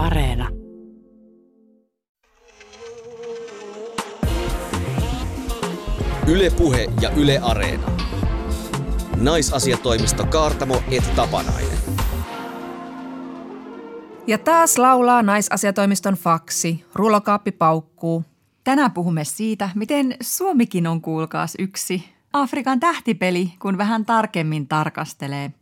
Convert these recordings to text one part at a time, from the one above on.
Areena. Ylepuhe ja Yle Areena. Naisasiatoimisto Kaartamo et Tapanainen. Ja taas laulaa naisasiatoimiston faksi. Rulokaappi paukkuu. Tänään puhumme siitä, miten Suomikin on kuulkaas yksi Afrikan tähtipeli, kun vähän tarkemmin tarkastelee.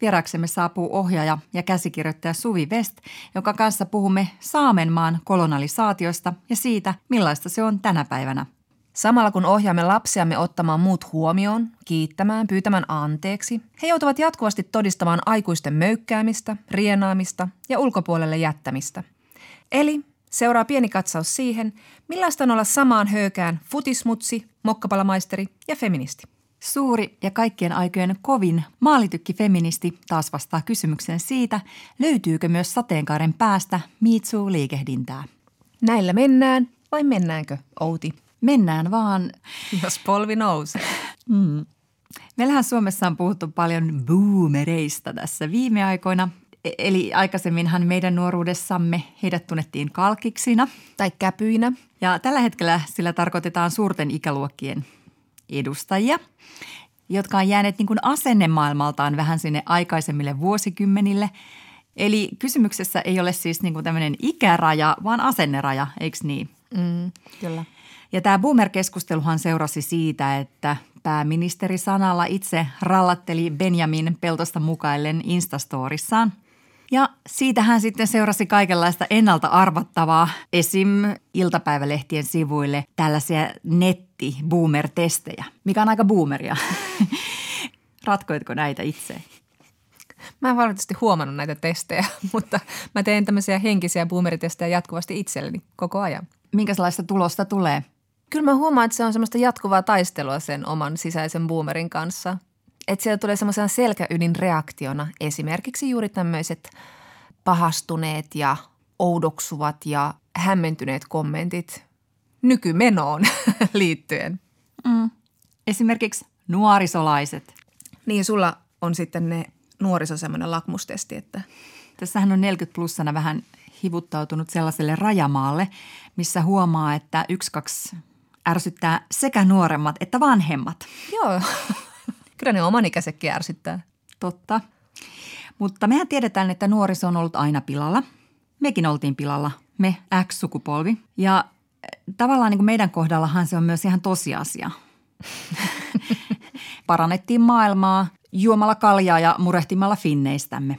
Vieraksemme saapuu ohjaaja ja käsikirjoittaja Suvi West, jonka kanssa puhumme Saamenmaan kolonalisaatiosta ja siitä, millaista se on tänä päivänä. Samalla kun ohjaamme lapsiamme ottamaan muut huomioon, kiittämään, pyytämään anteeksi, he joutuvat jatkuvasti todistamaan aikuisten möykkäämistä, rienaamista ja ulkopuolelle jättämistä. Eli seuraa pieni katsaus siihen, millaista on olla samaan höykään futismutsi, mokkapalamaisteri ja feministi. Suuri ja kaikkien aikojen kovin maalitykki feministi taas vastaa kysymykseen siitä, löytyykö myös sateenkaaren päästä miitsuu liikehdintää. Näillä mennään vai mennäänkö, Outi? Mennään vaan. Jos polvi nousee. Mm. Meillähän Suomessa on puhuttu paljon boomereista tässä viime aikoina. E- Eli aikaisemminhan meidän nuoruudessamme heidät tunnettiin kalkiksina. Tai käpyinä. Ja tällä hetkellä sillä tarkoitetaan suurten ikäluokkien edustajia, jotka on jääneet niin kuin asennemaailmaltaan vähän sinne aikaisemmille vuosikymmenille. Eli kysymyksessä ei ole siis niin kuin tämmöinen ikäraja, vaan asenneraja, eikö niin? Mm, kyllä. Ja tämä boomer-keskusteluhan seurasi siitä, että pääministeri sanalla itse rallatteli Benjamin Peltosta mukaillen Instastorissaan. Ja siitähän sitten seurasi kaikenlaista ennalta arvattavaa, esim. iltapäivälehtien sivuille tällaisia netti-boomer-testejä, mikä on aika boomeria. Ratkoitko näitä itse? Mä en valitettavasti huomannut näitä testejä, mutta mä teen tämmöisiä henkisiä boomeritestejä jatkuvasti itselleni koko ajan. Minkälaista tulosta tulee? Kyllä mä huomaan, että se on semmoista jatkuvaa taistelua sen oman sisäisen boomerin kanssa. Että sieltä tulee semmoisena selkäydin reaktiona esimerkiksi juuri tämmöiset pahastuneet ja oudoksuvat ja hämmentyneet kommentit nykymenoon liittyen. Mm. Esimerkiksi nuorisolaiset. Niin sulla on sitten ne nuoriso semmoinen lakmustesti, että Tässähän on 40 plussana vähän hivuttautunut sellaiselle rajamaalle, missä huomaa, että yksi, kaksi ärsyttää sekä nuoremmat että vanhemmat. joo, kyllä ne oman ikäisetkin ärsyttää. Totta. Mutta mehän tiedetään, että nuoriso on ollut aina pilalla. Mekin oltiin pilalla, me X-sukupolvi. Ja tavallaan niin kuin meidän kohdallahan se on myös ihan tosiasia. Parannettiin maailmaa juomalla kaljaa ja murehtimalla finneistämme.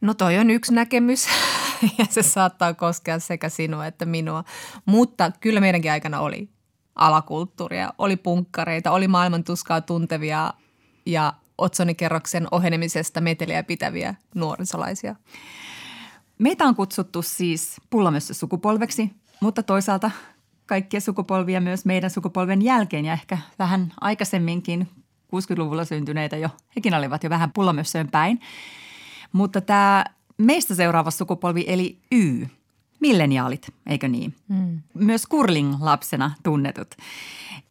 No toi on yksi näkemys ja se saattaa koskea sekä sinua että minua, mutta kyllä meidänkin aikana oli alakulttuuria, oli punkkareita, oli maailmantuskaa tuntevia ja otsonikerroksen ohenemisesta meteliä pitäviä nuorisolaisia. Meitä on kutsuttu siis pullamössö sukupolveksi, mutta toisaalta kaikkia sukupolvia myös meidän sukupolven jälkeen ja ehkä vähän aikaisemminkin 60-luvulla syntyneitä jo, hekin olivat jo vähän pullamössöön päin. Mutta tämä meistä seuraava sukupolvi eli Y, milleniaalit, eikö niin? Mm. Myös Kurling-lapsena tunnetut.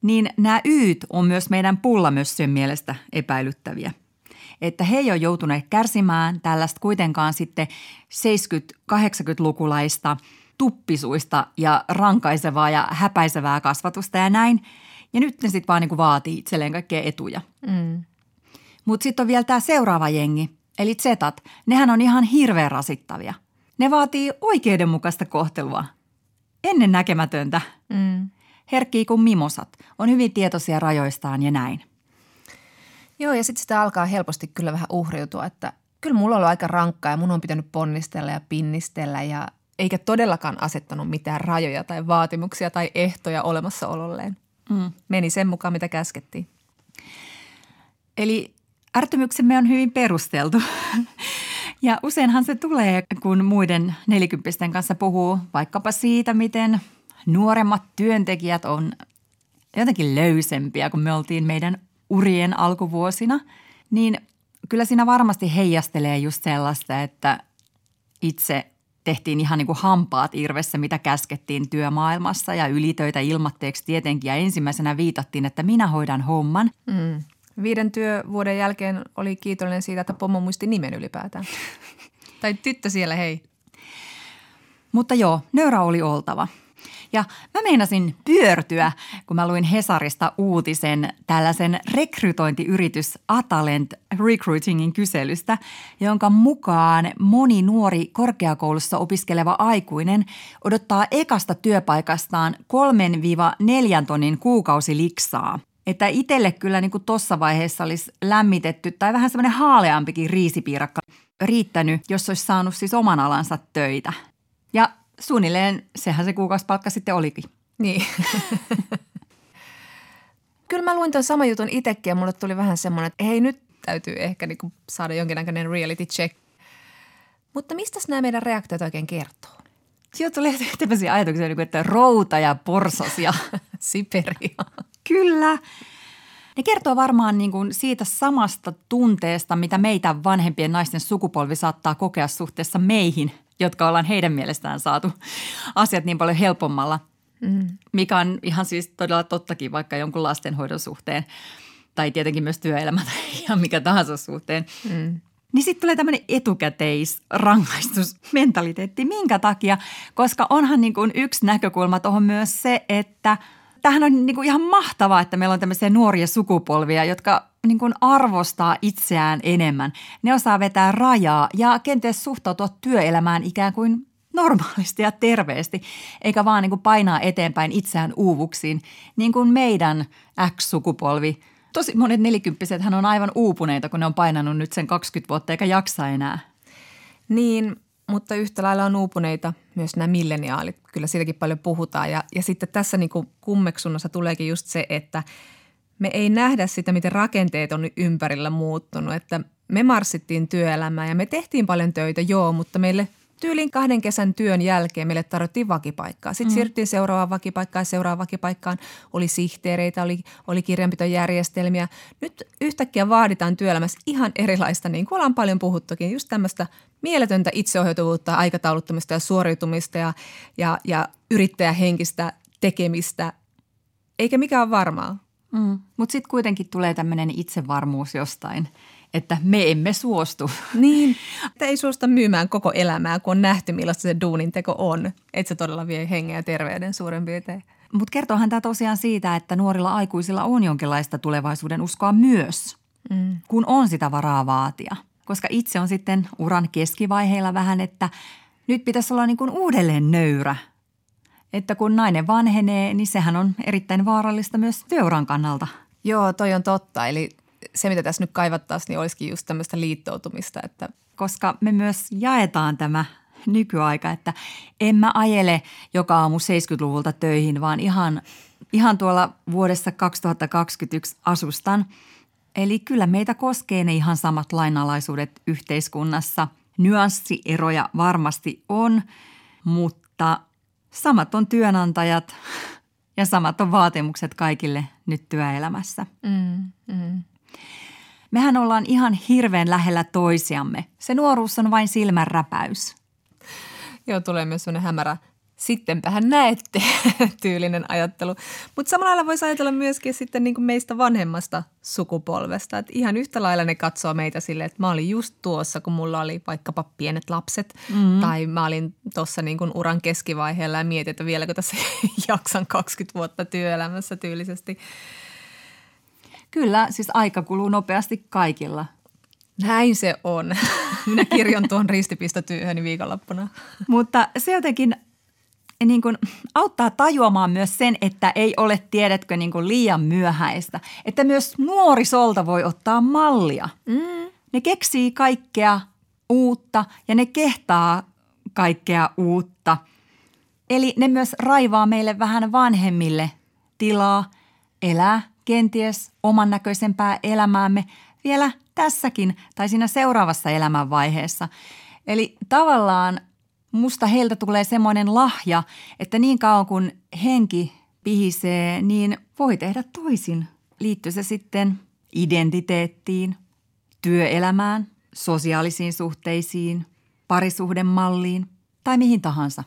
Niin nämä Yt on myös meidän pullamössön mielestä epäilyttäviä – että he ei ole joutuneet kärsimään tällaista kuitenkaan sitten 70-80-lukulaista tuppisuista ja rankaisevaa ja häpäisevää kasvatusta ja näin. Ja nyt ne sitten vaan niin kuin vaatii itselleen kaikkea etuja. Mm. Mutta sitten on vielä tämä seuraava jengi, eli zetat. Nehän on ihan hirveän rasittavia. Ne vaatii oikeudenmukaista kohtelua. Ennen näkemätöntä. Mm. Herkkii kuin mimosat. On hyvin tietoisia rajoistaan ja näin. Joo, ja sitten sitä alkaa helposti kyllä vähän uhriutua, että kyllä mulla on ollut aika rankkaa ja mun on pitänyt ponnistella ja pinnistellä ja eikä todellakaan asettanut mitään rajoja tai vaatimuksia tai ehtoja olemassaololleen. Mm. Meni sen mukaan, mitä käskettiin. Eli ärtymyksemme on hyvin perusteltu. Ja useinhan se tulee, kun muiden nelikymppisten kanssa puhuu vaikkapa siitä, miten nuoremmat työntekijät on jotenkin löysempiä, kun me oltiin meidän urien alkuvuosina. Niin kyllä siinä varmasti heijastelee just sellaista, että itse tehtiin ihan niin kuin hampaat irvessä, mitä käskettiin työmaailmassa ja ylitöitä ilmatteeksi tietenkin. Ja ensimmäisenä viitattiin, että minä hoidan homman. Mm. Viiden työvuoden jälkeen oli kiitollinen siitä, että pomo muisti nimen ylipäätään. tai tyttö siellä, hei. Mutta joo, nöyrä oli oltava. Ja mä meinasin pyörtyä, kun mä luin Hesarista uutisen tällaisen rekrytointiyritys Atalent Recruitingin kyselystä, jonka mukaan moni nuori korkeakoulussa opiskeleva aikuinen odottaa ekasta työpaikastaan 3-4 tonnin kuukausiliksaa. Että itselle kyllä niin kuin tuossa vaiheessa olisi lämmitetty tai vähän semmoinen haaleampikin riisipiirakka riittänyt, jos olisi saanut siis oman alansa töitä. Ja suunnilleen sehän se kuukausipalkka sitten olikin. Niin. Kyllä mä luin tuon saman jutun itsekin ja mulle tuli vähän semmoinen, että hei nyt täytyy ehkä niinku saada jonkinnäköinen reality check. Mutta mistä nämä meidän reaktiot oikein kertoo? Joo, tulee tämmöisiä ajatuksia, niin että routa ja porsos ja Siperia. Kyllä. Ne kertoo varmaan niin kuin siitä samasta tunteesta, mitä meitä vanhempien naisten sukupolvi saattaa kokea suhteessa meihin, jotka ollaan heidän mielestään saatu asiat niin paljon helpommalla. Mm. Mikä on ihan siis todella tottakin vaikka jonkun lastenhoidon suhteen tai tietenkin myös työelämä tai ihan mikä tahansa suhteen. Mm. Niin sitten tulee tämmöinen etukäteisrangaistusmentaliteetti. Minkä takia? Koska onhan niin kuin yksi näkökulma tuohon myös se, että – tämähän on niin kuin ihan mahtavaa, että meillä on tämmöisiä nuoria sukupolvia, jotka niin kuin arvostaa itseään enemmän. Ne osaa vetää rajaa ja kenties suhtautua työelämään ikään kuin normaalisti ja terveesti, eikä vaan niin kuin painaa eteenpäin itseään uuvuksiin, niin kuin meidän X-sukupolvi. Tosi monet nelikymppiset hän on aivan uupuneita, kun ne on painanut nyt sen 20 vuotta eikä jaksa enää. Niin, mutta yhtä lailla on uupuneita myös nämä milleniaalit. Kyllä siitäkin paljon puhutaan. Ja, ja sitten tässä niin kuin kummeksunnassa tuleekin just se, että me ei nähdä sitä, miten rakenteet on ympärillä muuttunut. Että me marssittiin työelämään ja me tehtiin paljon töitä, joo, mutta meille – tyylin kahden kesän työn jälkeen meille tarvittiin vakipaikkaa. Sitten mm. siirryttiin seuraavaan vakipaikkaan ja seuraavaan vakipaikkaan oli sihteereitä, oli, oli kirjanpitojärjestelmiä. Nyt yhtäkkiä vaaditaan työelämässä ihan erilaista, niin kuin ollaan paljon puhuttukin, just tämmöistä mieletöntä itseohjautuvuutta, aikatauluttamista ja suoriutumista ja, ja, ja yrittäjähenkistä tekemistä, eikä mikään varmaa. Mm. Mutta sitten kuitenkin tulee tämmöinen itsevarmuus jostain – että me emme suostu. Niin, että ei suosta myymään koko elämää, kun on nähty millaista se duunin teko on. Että se todella vie hengen ja terveyden suuren piirtein. Mutta kertoohan tämä tosiaan siitä, että nuorilla aikuisilla on jonkinlaista tulevaisuuden uskoa myös, mm. kun on sitä varaa vaatia. Koska itse on sitten uran keskivaiheilla vähän, että nyt pitäisi olla niin kuin uudelleen nöyrä. Että kun nainen vanhenee, niin sehän on erittäin vaarallista myös työuran kannalta. Joo, toi on totta. Eli se, mitä tässä nyt kaivattaisiin, niin olisikin just tämmöistä liittoutumista. Että Koska me myös jaetaan tämä nykyaika, että en mä ajele joka aamu 70-luvulta töihin, vaan ihan, ihan tuolla vuodessa 2021 asustan. Eli kyllä meitä koskee ne ihan samat lainalaisuudet yhteiskunnassa. Nyanssieroja varmasti on, mutta samat on työnantajat ja samat on vaatimukset kaikille nyt työelämässä. Mm, mm. Mehän ollaan ihan hirveän lähellä toisiamme. Se nuoruus on vain silmänräpäys. Joo, tulee myös sellainen hämärä sittenpähän näette tyylinen ajattelu. Mutta samalla lailla voisi ajatella myöskin sitten niin kuin meistä vanhemmasta sukupolvesta. Että ihan yhtä lailla ne katsoo meitä silleen, että mä olin just tuossa, kun mulla oli vaikkapa pienet lapset. Mm-hmm. Tai mä olin tuossa niin kuin uran keskivaiheella ja mietin, että vieläkö tässä jaksan 20 vuotta työelämässä tyylisesti. Kyllä, siis aika kuluu nopeasti kaikilla. Näin se on. Minä kirjon tuon ristipistotyöhöni viikonloppuna. Mutta se jotenkin niin kuin auttaa tajuamaan myös sen, että ei ole, tiedätkö, niin kuin liian myöhäistä. Että myös nuorisolta voi ottaa mallia. Mm. Ne keksii kaikkea uutta ja ne kehtaa kaikkea uutta. Eli ne myös raivaa meille vähän vanhemmille tilaa elää kenties oman näköisempää elämäämme vielä tässäkin tai siinä seuraavassa elämänvaiheessa. Eli tavallaan musta heiltä tulee semmoinen lahja, että niin kauan kun henki pihisee, niin voi tehdä toisin. Liittyy se sitten identiteettiin, työelämään, sosiaalisiin suhteisiin, parisuhdemalliin tai mihin tahansa.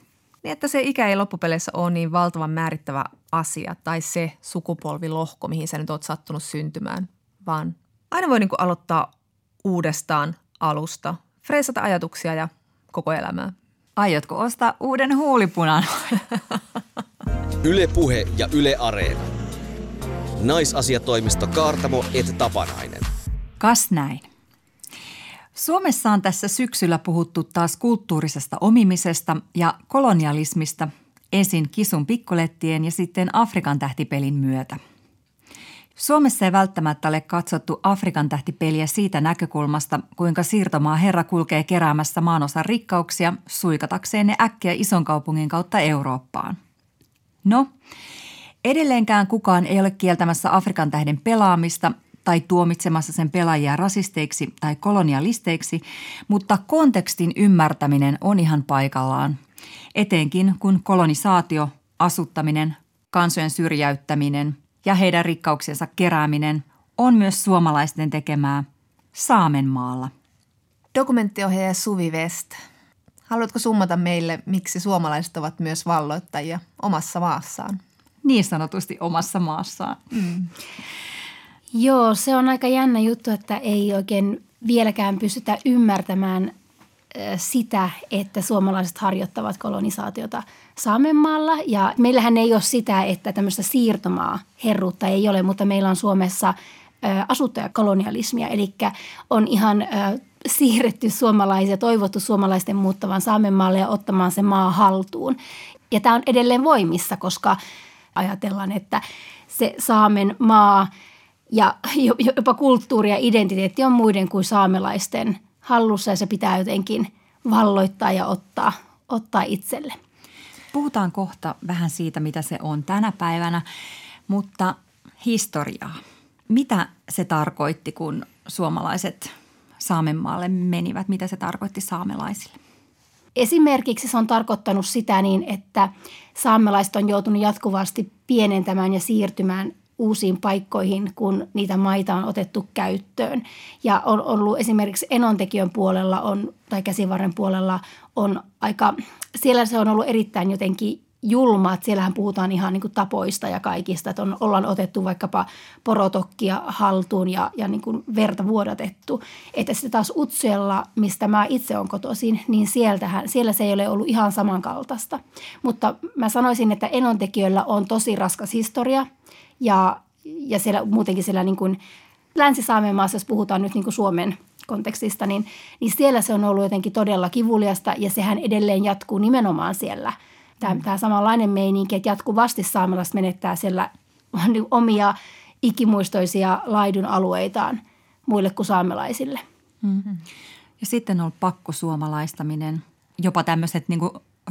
Niin, että se ikä ei loppupeleissä ole niin valtavan määrittävä asia tai se sukupolvilohko, mihin sä nyt oot sattunut syntymään, vaan aina voi niin kuin aloittaa uudestaan alusta, freesata ajatuksia ja koko elämää. Aiotko ostaa uuden huulipunan? Yle Puhe ja Yle Areena. Naisasiatoimisto Kaartamo et Tapanainen. Kas näin. Suomessa on tässä syksyllä puhuttu taas kulttuurisesta omimisesta ja kolonialismista ensin kisun pikkulettien ja sitten Afrikan tähtipelin myötä. Suomessa ei välttämättä ole katsottu Afrikan tähtipeliä siitä näkökulmasta, kuinka siirtomaa herra kulkee keräämässä maanosan rikkauksia suikatakseen ne äkkiä ison kaupungin kautta Eurooppaan. No, edelleenkään kukaan ei ole kieltämässä Afrikan tähden pelaamista tai tuomitsemassa sen pelaajia rasisteiksi tai kolonialisteiksi, mutta kontekstin ymmärtäminen on ihan paikallaan. Etenkin kun kolonisaatio, asuttaminen, kansojen syrjäyttäminen ja heidän rikkauksiensa kerääminen on myös suomalaisten tekemää Saamenmaalla. Dokumenttiohjaaja Suvi West. Haluatko summata meille, miksi suomalaiset ovat myös valloittajia omassa maassaan? Niin sanotusti omassa maassaan. Mm. Joo, se on aika jännä juttu, että ei oikein vieläkään pystytä ymmärtämään sitä, että suomalaiset harjoittavat kolonisaatiota Saamenmaalla. Ja meillähän ei ole sitä, että tämmöistä siirtomaa herruutta ei ole, mutta meillä on Suomessa asuttajakolonialismia. Eli on ihan siirretty suomalaisia, toivottu suomalaisten muuttavan Saamenmaalle ja ottamaan se maa haltuun. Ja tämä on edelleen voimissa, koska ajatellaan, että se Saamen maa – ja jopa kulttuuri ja identiteetti on muiden kuin saamelaisten hallussa ja se pitää jotenkin valloittaa ja ottaa, ottaa itselle. Puhutaan kohta vähän siitä, mitä se on tänä päivänä, mutta historiaa. Mitä se tarkoitti, kun suomalaiset Saamenmaalle menivät? Mitä se tarkoitti saamelaisille? Esimerkiksi se on tarkoittanut sitä niin, että saamelaiset on joutunut jatkuvasti pienentämään ja siirtymään uusiin paikkoihin, kun niitä maita on otettu käyttöön. Ja on ollut esimerkiksi enontekijön puolella on, tai käsivarren puolella on aika, siellä se on ollut erittäin jotenkin julma, että siellähän puhutaan ihan niin tapoista ja kaikista, että on, ollaan otettu vaikkapa porotokkia haltuun ja, ja niin kuin verta vuodatettu. Että sitten taas Utsella, mistä mä itse olen kotoisin, niin sieltähän, siellä se ei ole ollut ihan samankaltaista. Mutta mä sanoisin, että enontekijöillä on tosi raskas historia ja, ja siellä muutenkin siellä niin kuin Länsi-Saamenmaassa, jos puhutaan nyt niin kuin Suomen kontekstista, niin, niin siellä se on ollut jotenkin todella kivuliasta ja sehän edelleen jatkuu nimenomaan siellä. Tämä, mm. tämä samanlainen meininki, että jatkuvasti saamelaiset menettää siellä omia ikimuistoisia laidun alueitaan muille kuin saamelaisille. Mm-hmm. Ja sitten on pakko suomalaistaminen, jopa tämmöiset niin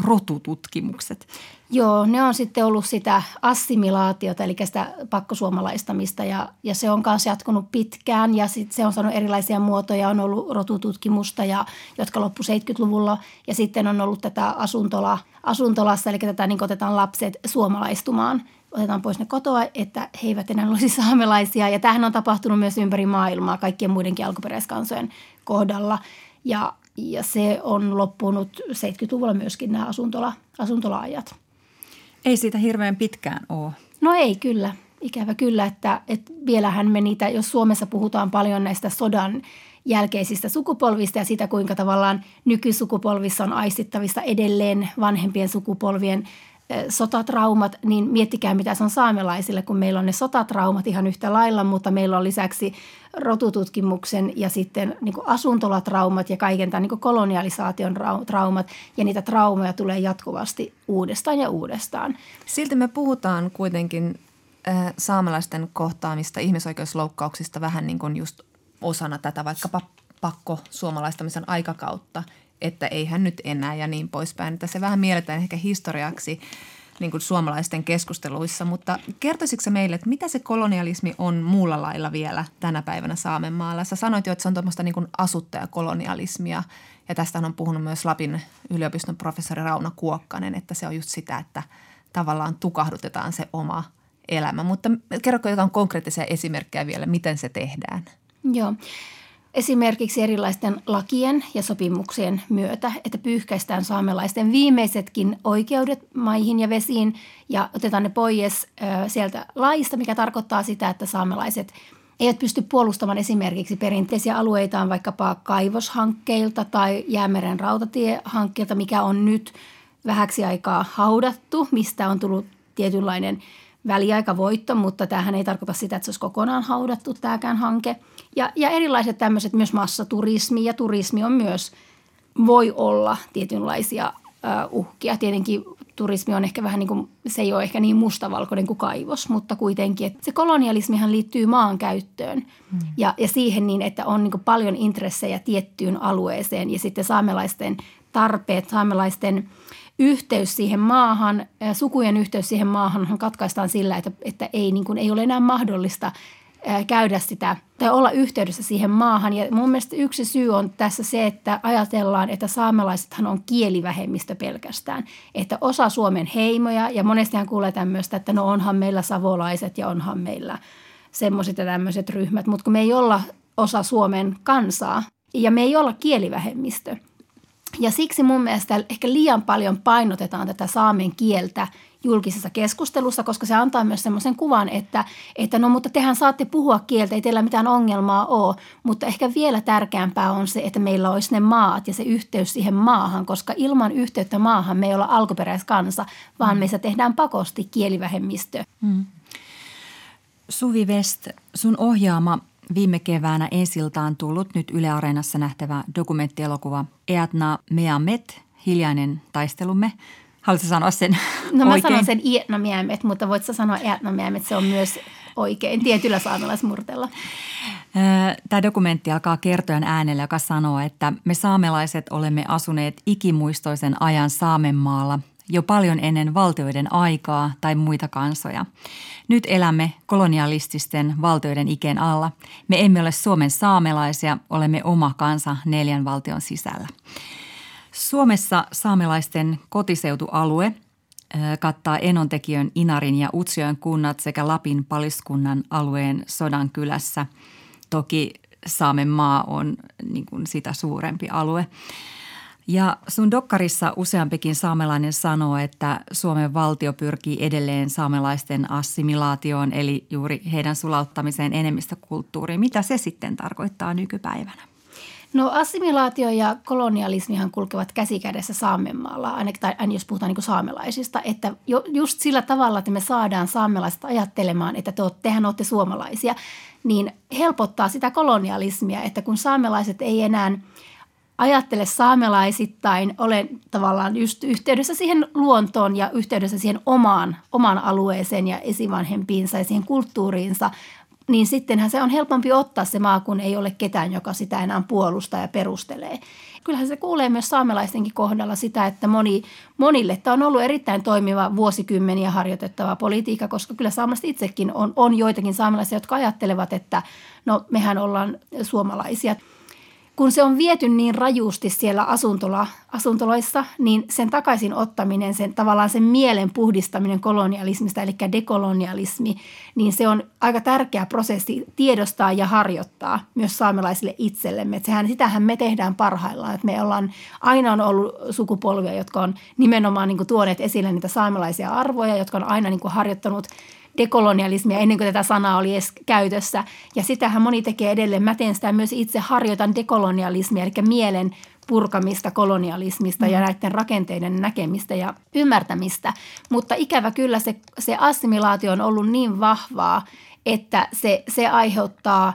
rotututkimukset? Joo, ne on sitten ollut sitä assimilaatiota, eli sitä pakkosuomalaistamista ja, ja se on myös jatkunut pitkään ja sit se on saanut erilaisia muotoja. On ollut rotututkimusta, ja, jotka loppu 70-luvulla ja sitten on ollut tätä asuntola, asuntolassa, eli tätä niin otetaan lapset suomalaistumaan otetaan pois ne kotoa, että he eivät enää olisi saamelaisia. Ja tämähän on tapahtunut myös ympäri maailmaa kaikkien muidenkin alkuperäiskansojen kohdalla. Ja ja se on loppunut 70-luvulla myöskin nämä asuntola, asuntolaajat. Ei siitä hirveän pitkään ole. No ei kyllä, ikävä kyllä, että, että vielähän me niitä, jos Suomessa puhutaan paljon näistä sodan jälkeisistä sukupolvista ja sitä, kuinka tavallaan nykysukupolvissa on aistittavista edelleen vanhempien sukupolvien sotatraumat, niin miettikää mitä se on saamelaisille, kun meillä on ne sotatraumat ihan yhtä lailla, mutta meillä on lisäksi rotututkimuksen ja sitten niin asuntolatraumat ja kaiken tämän niin kolonialisaation traumat ja niitä traumoja tulee jatkuvasti uudestaan ja uudestaan. Silti me puhutaan kuitenkin äh, saamelaisten kohtaamista ihmisoikeusloukkauksista vähän niin kuin just osana tätä vaikkapa pakko suomalaistamisen aikakautta – että eihän nyt enää ja niin poispäin. Että se vähän mielletään ehkä historiaksi niin kuin suomalaisten keskusteluissa, mutta kertoisitko meille, että mitä se kolonialismi on muulla lailla vielä tänä päivänä Saamenmaalla? Sä sanoit jo, että se on tuommoista niin asuttajakolonialismia ja tästä on puhunut myös Lapin yliopiston professori Rauna Kuokkanen, että se on just sitä, että tavallaan tukahdutetaan se oma elämä. Mutta kerroko jotain konkreettisia esimerkkejä vielä, miten se tehdään? Joo. Esimerkiksi erilaisten lakien ja sopimuksien myötä, että pyyhkäistään saamelaisten viimeisetkin oikeudet maihin ja vesiin ja otetaan ne pois sieltä laista, mikä tarkoittaa sitä, että saamelaiset eivät pysty puolustamaan esimerkiksi perinteisiä alueitaan vaikkapa kaivoshankkeilta tai jäämeren rautatiehankkeilta, mikä on nyt vähäksi aikaa haudattu, mistä on tullut tietynlainen väliaikavoitto, mutta tämähän ei tarkoita sitä, että se olisi kokonaan haudattu tämäkään hanke. Ja, ja erilaiset tämmöiset myös massaturismi ja turismi on myös, voi olla tietynlaisia uhkia. Tietenkin turismi on ehkä vähän niin kuin, se ei ole ehkä niin mustavalkoinen kuin kaivos, mutta kuitenkin, että se kolonialismihan liittyy maankäyttöön hmm. ja, ja siihen niin, että on niin kuin paljon intressejä tiettyyn alueeseen ja sitten saamelaisten tarpeet, saamelaisten yhteys siihen maahan, sukujen yhteys siihen maahan katkaistaan sillä, että, että ei, niin kuin, ei ole enää mahdollista – käydä sitä tai olla yhteydessä siihen maahan. Ja mun mielestä yksi syy on tässä se, että ajatellaan, että saamelaisethan on kielivähemmistö pelkästään. Että osa Suomen heimoja ja monestihan kuulee tämmöistä, että no onhan meillä savolaiset ja onhan meillä semmoiset ja tämmöiset ryhmät, mutta kun me ei olla osa Suomen kansaa ja me ei olla kielivähemmistö. Ja siksi mun mielestä ehkä liian paljon painotetaan tätä saamen kieltä – julkisessa keskustelussa, koska se antaa myös semmoisen kuvan, että, että no mutta tehän saatte puhua kieltä, ei teillä mitään ongelmaa ole, mutta ehkä vielä tärkeämpää on se, että meillä olisi ne maat ja se yhteys siihen maahan, koska ilman yhteyttä maahan me ei olla alkuperäiskansa, vaan mm. meissä tehdään pakosti kielivähemmistö. Mm. Suvi West, sun ohjaama viime keväänä ensiltaan tullut nyt Yle Areenassa nähtävä dokumenttielokuva Eatna Meamet, hiljainen taistelumme – Haluatko sanoa sen No mä oikein? sanon sen ietnomiemet, mutta voit sä sanoa ietnomiemet, se on myös oikein tietyllä saamelaismurteella. Tämä dokumentti alkaa kertojan äänellä, joka sanoo, että me saamelaiset olemme asuneet ikimuistoisen ajan Saamenmaalla jo paljon ennen valtioiden aikaa tai muita kansoja. Nyt elämme kolonialististen valtioiden ikeen alla. Me emme ole Suomen saamelaisia, olemme oma kansa neljän valtion sisällä. Suomessa saamelaisten kotiseutualue kattaa Enontekijön, Inarin ja Utsjoen kunnat sekä Lapin paliskunnan alueen Sodankylässä. Toki Saamen maa on niin kuin sitä suurempi alue. Ja sun dokkarissa useampikin saamelainen sanoo, että Suomen valtio pyrkii edelleen saamelaisten assimilaatioon, eli juuri heidän sulauttamiseen enemmistökulttuuriin. Mitä se sitten tarkoittaa nykypäivänä? No assimilaatio ja kolonialismihan kulkevat käsikädessä Saamenmaalla, ainakin tai jos puhutaan niin saamelaisista, että jo, just sillä tavalla, että me saadaan saamelaiset ajattelemaan, että te, tehän olette suomalaisia, niin helpottaa sitä kolonialismia, että kun saamelaiset ei enää ajattele saamelaisittain, ole tavallaan just yhteydessä siihen luontoon ja yhteydessä siihen omaan, omaan alueeseen ja esivanhempiinsa ja siihen kulttuuriinsa, niin sittenhän se on helpompi ottaa se maa, kun ei ole ketään, joka sitä enää puolustaa ja perustelee. Kyllähän se kuulee myös saamelaistenkin kohdalla sitä, että moni, monille tämä on ollut erittäin toimiva vuosikymmeniä harjoitettava politiikka, koska kyllä saamelaiset itsekin on, on joitakin saamelaisia, jotka ajattelevat, että no mehän ollaan suomalaisia – kun se on viety niin rajusti siellä asuntola, asuntoloissa, niin sen takaisin ottaminen, sen tavallaan sen mielen puhdistaminen kolonialismista, eli dekolonialismi, niin se on aika tärkeä prosessi tiedostaa ja harjoittaa myös saamelaisille itsellemme. Että sehän, sitähän me tehdään parhaillaan, että me ollaan, aina on ollut sukupolvia, jotka on nimenomaan niin kuin tuoneet esille niitä saamelaisia arvoja, jotka on aina niin kuin harjoittanut – dekolonialismia ennen kuin tätä sanaa oli edes käytössä. Ja sitähän moni tekee edelleen. Mä teen sitä myös itse harjoitan dekolonialismia, eli mielen purkamista kolonialismista mm. ja näiden rakenteiden näkemistä ja ymmärtämistä. Mutta ikävä kyllä se, se assimilaatio on ollut niin vahvaa, että se, se aiheuttaa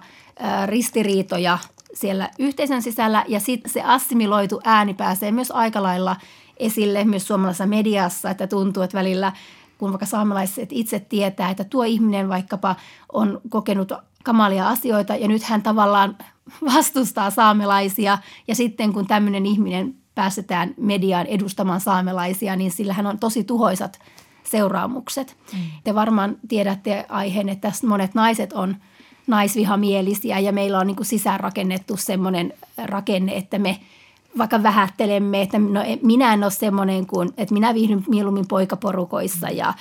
ä, ristiriitoja siellä yhteisön sisällä ja sitten se assimiloitu ääni pääsee myös aika lailla esille myös suomalaisessa mediassa, että tuntuu, että välillä – kun vaikka saamelaiset itse tietää, että tuo ihminen vaikkapa on kokenut kamalia asioita ja nyt hän tavallaan vastustaa saamelaisia ja sitten kun tämmöinen ihminen päästetään mediaan edustamaan saamelaisia, niin sillä hän on tosi tuhoisat seuraamukset. Mm. Te varmaan tiedätte aiheen, että monet naiset on naisvihamielisiä ja meillä on niin sisäänrakennettu semmoinen rakenne, että me vaikka vähättelemme, että no, minä en ole semmoinen kuin, että minä viihdyn mieluummin poikaporukoissa ja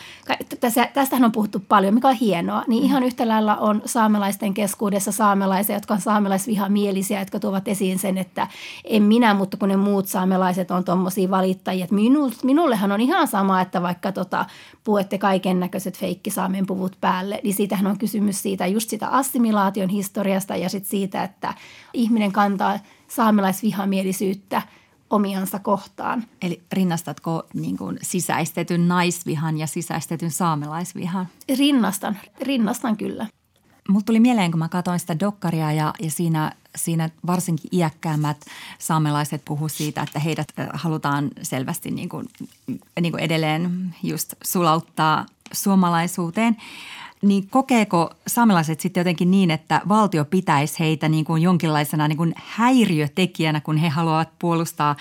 tästähän on puhuttu paljon, mikä on hienoa, niin ihan yhtä lailla on saamelaisten keskuudessa saamelaisia, jotka on saamelaisvihamielisiä, jotka tuovat esiin sen, että en minä, mutta kun ne muut saamelaiset on tuommoisia valittajia, että minu, minullehan on ihan sama, että vaikka tota, puette kaiken näköiset feikkisaamen puvut päälle, niin siitähän on kysymys siitä just sitä assimilaation historiasta ja sitten siitä, että ihminen kantaa – saamelaisvihamielisyyttä omiansa kohtaan. Eli rinnastatko niin kuin sisäistetyn naisvihan ja sisäistetyn saamelaisvihan? Rinnastan, rinnastan kyllä. Mulla tuli mieleen, kun mä katsoin sitä dokkaria ja, ja siinä, siinä varsinkin iäkkäämmät saamelaiset puhu siitä, että heidät halutaan selvästi niin kuin, niin kuin edelleen just sulauttaa suomalaisuuteen – niin kokeeko saamelaiset sitten jotenkin niin, että valtio pitäisi heitä niin kuin jonkinlaisena niin kuin häiriötekijänä, kun he haluavat puolustaa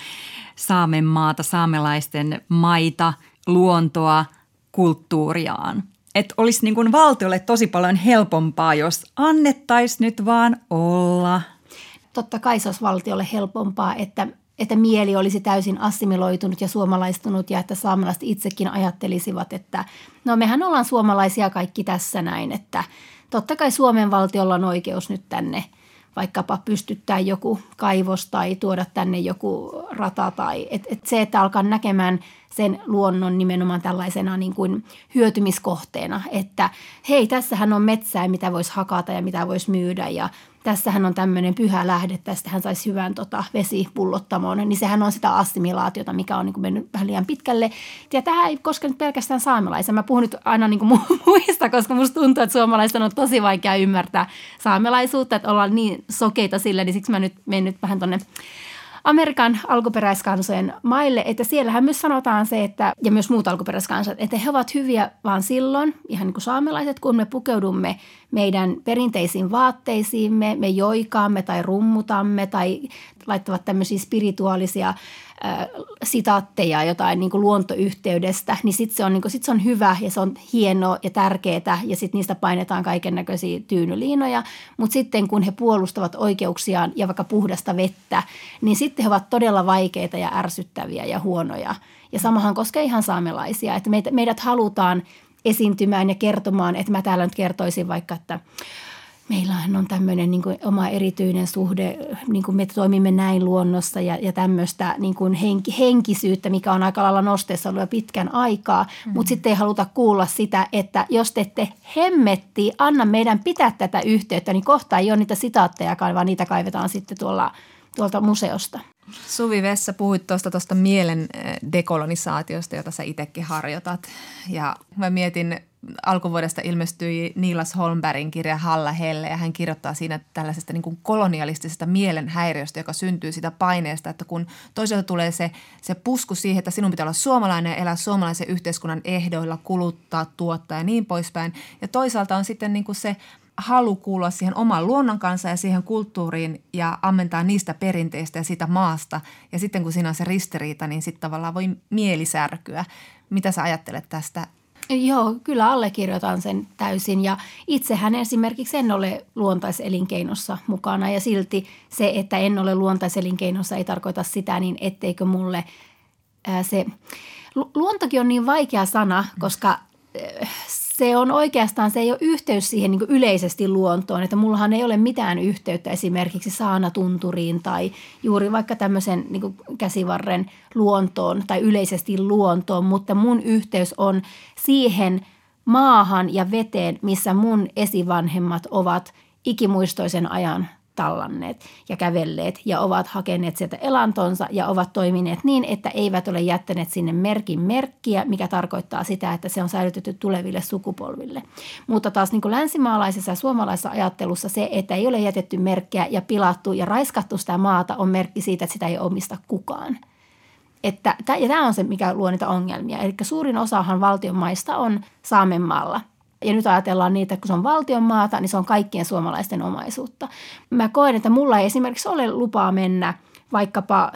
Saamen maata, saamelaisten maita, luontoa, kulttuuriaan? Että olisi niin kuin valtiolle tosi paljon helpompaa, jos annettaisiin nyt vaan olla. Totta kai se olisi valtiolle helpompaa, että että mieli olisi täysin assimiloitunut ja suomalaistunut ja että saamelaiset itsekin ajattelisivat, että no mehän ollaan suomalaisia kaikki tässä näin, että totta kai Suomen valtiolla on oikeus nyt tänne vaikkapa pystyttää joku kaivos tai tuoda tänne joku rata tai et, et se, että alkaa näkemään sen luonnon nimenomaan tällaisena niin kuin hyötymiskohteena, että hei, tässähän on metsää, mitä voisi hakata ja mitä voisi myydä ja tässähän on tämmöinen pyhä lähde, tästä hän saisi hyvän tota, vesipullottamoon, niin sehän on sitä assimilaatiota, mikä on niin kuin mennyt vähän liian pitkälle. Ja tämä ei koske nyt pelkästään saamelaisia. Mä puhun nyt aina niin kuin muista, koska musta tuntuu, että suomalaisten on tosi vaikea ymmärtää saamelaisuutta, että ollaan niin sokeita sille, niin siksi mä nyt menen nyt vähän tuonne Amerikan alkuperäiskansojen maille, että siellähän myös sanotaan se, että, ja myös muut alkuperäiskansat, että he ovat hyviä vaan silloin, ihan niin kuin saamelaiset, kun me pukeudumme meidän perinteisiin vaatteisiimme, me joikaamme tai rummutamme tai laittavat tämmöisiä spirituaalisia sitaatteja jotain niin kuin luontoyhteydestä, niin sitten se, on, niin sit se on hyvä ja se on hienoa ja tärkeää ja sitten niistä painetaan kaiken näköisiä tyynyliinoja. Mutta sitten kun he puolustavat oikeuksiaan ja vaikka puhdasta vettä, niin sitten he ovat todella vaikeita ja ärsyttäviä ja huonoja. Ja samahan koskee ihan saamelaisia, että meidät, meidät halutaan esiintymään ja kertomaan, että mä täällä nyt kertoisin vaikka, että meillähän on tämmöinen niin kuin oma erityinen suhde, niin kuin me toimimme näin luonnossa ja, ja tämmöistä niin kuin henki, henkisyyttä, mikä on aika lailla nosteessa ollut jo pitkän aikaa. Mm-hmm. Mutta sitten ei haluta kuulla sitä, että jos te ette hemmetti, anna meidän pitää tätä yhteyttä, niin kohta ei ole niitä sitaattejakaan, vaan niitä kaivetaan sitten tuolla, tuolta museosta. Suvi Vessa, puhuit tuosta tuosta mielen eh, dekolonisaatiosta, jota sä itsekin harjoitat. Ja mä mietin, alkuvuodesta ilmestyi Niilas Holmbergin kirja Halla Helle ja hän kirjoittaa siinä tällaisesta niin kuin kolonialistisesta mielenhäiriöstä, joka syntyy sitä paineesta, että kun toisaalta tulee se, se pusku siihen, että sinun pitää olla suomalainen ja elää suomalaisen yhteiskunnan ehdoilla, kuluttaa, tuottaa ja niin poispäin. Ja toisaalta on sitten niin kuin se halu kuulua siihen oman luonnon kanssa ja siihen kulttuuriin ja ammentaa niistä perinteistä ja siitä maasta. Ja sitten kun siinä on se ristiriita, niin sitten tavallaan voi mielisärkyä. Mitä sä ajattelet tästä? Joo, kyllä allekirjoitan sen täysin ja itsehän esimerkiksi en ole luontaiselinkeinossa mukana ja silti se, että en ole luontaiselinkeinossa ei tarkoita sitä niin, etteikö mulle ää, se – luontokin on niin vaikea sana, koska se on oikeastaan, se ei ole yhteys siihen niin yleisesti luontoon, että mullahan ei ole mitään yhteyttä esimerkiksi saanatunturiin tai juuri vaikka tämmöisen niin käsivarren luontoon tai yleisesti luontoon, mutta mun yhteys on siihen maahan ja veteen, missä mun esivanhemmat ovat ikimuistoisen ajan tallanneet ja kävelleet ja ovat hakeneet sieltä elantonsa ja ovat toimineet niin, että eivät ole jättäneet sinne merkin merkkiä, mikä tarkoittaa sitä, että se on säilytetty tuleville sukupolville. Mutta taas niin kuin länsimaalaisessa ja suomalaisessa ajattelussa se, että ei ole jätetty merkkiä ja pilattu ja raiskattu sitä maata on merkki siitä, että sitä ei omista kukaan. Että, ja tämä on se, mikä luo niitä ongelmia. Eli suurin osahan valtion maista on Saamenmaalla – ja nyt ajatellaan niitä, kun se on valtion maata, niin se on kaikkien suomalaisten omaisuutta. Mä koen, että mulla ei esimerkiksi ole lupaa mennä vaikkapa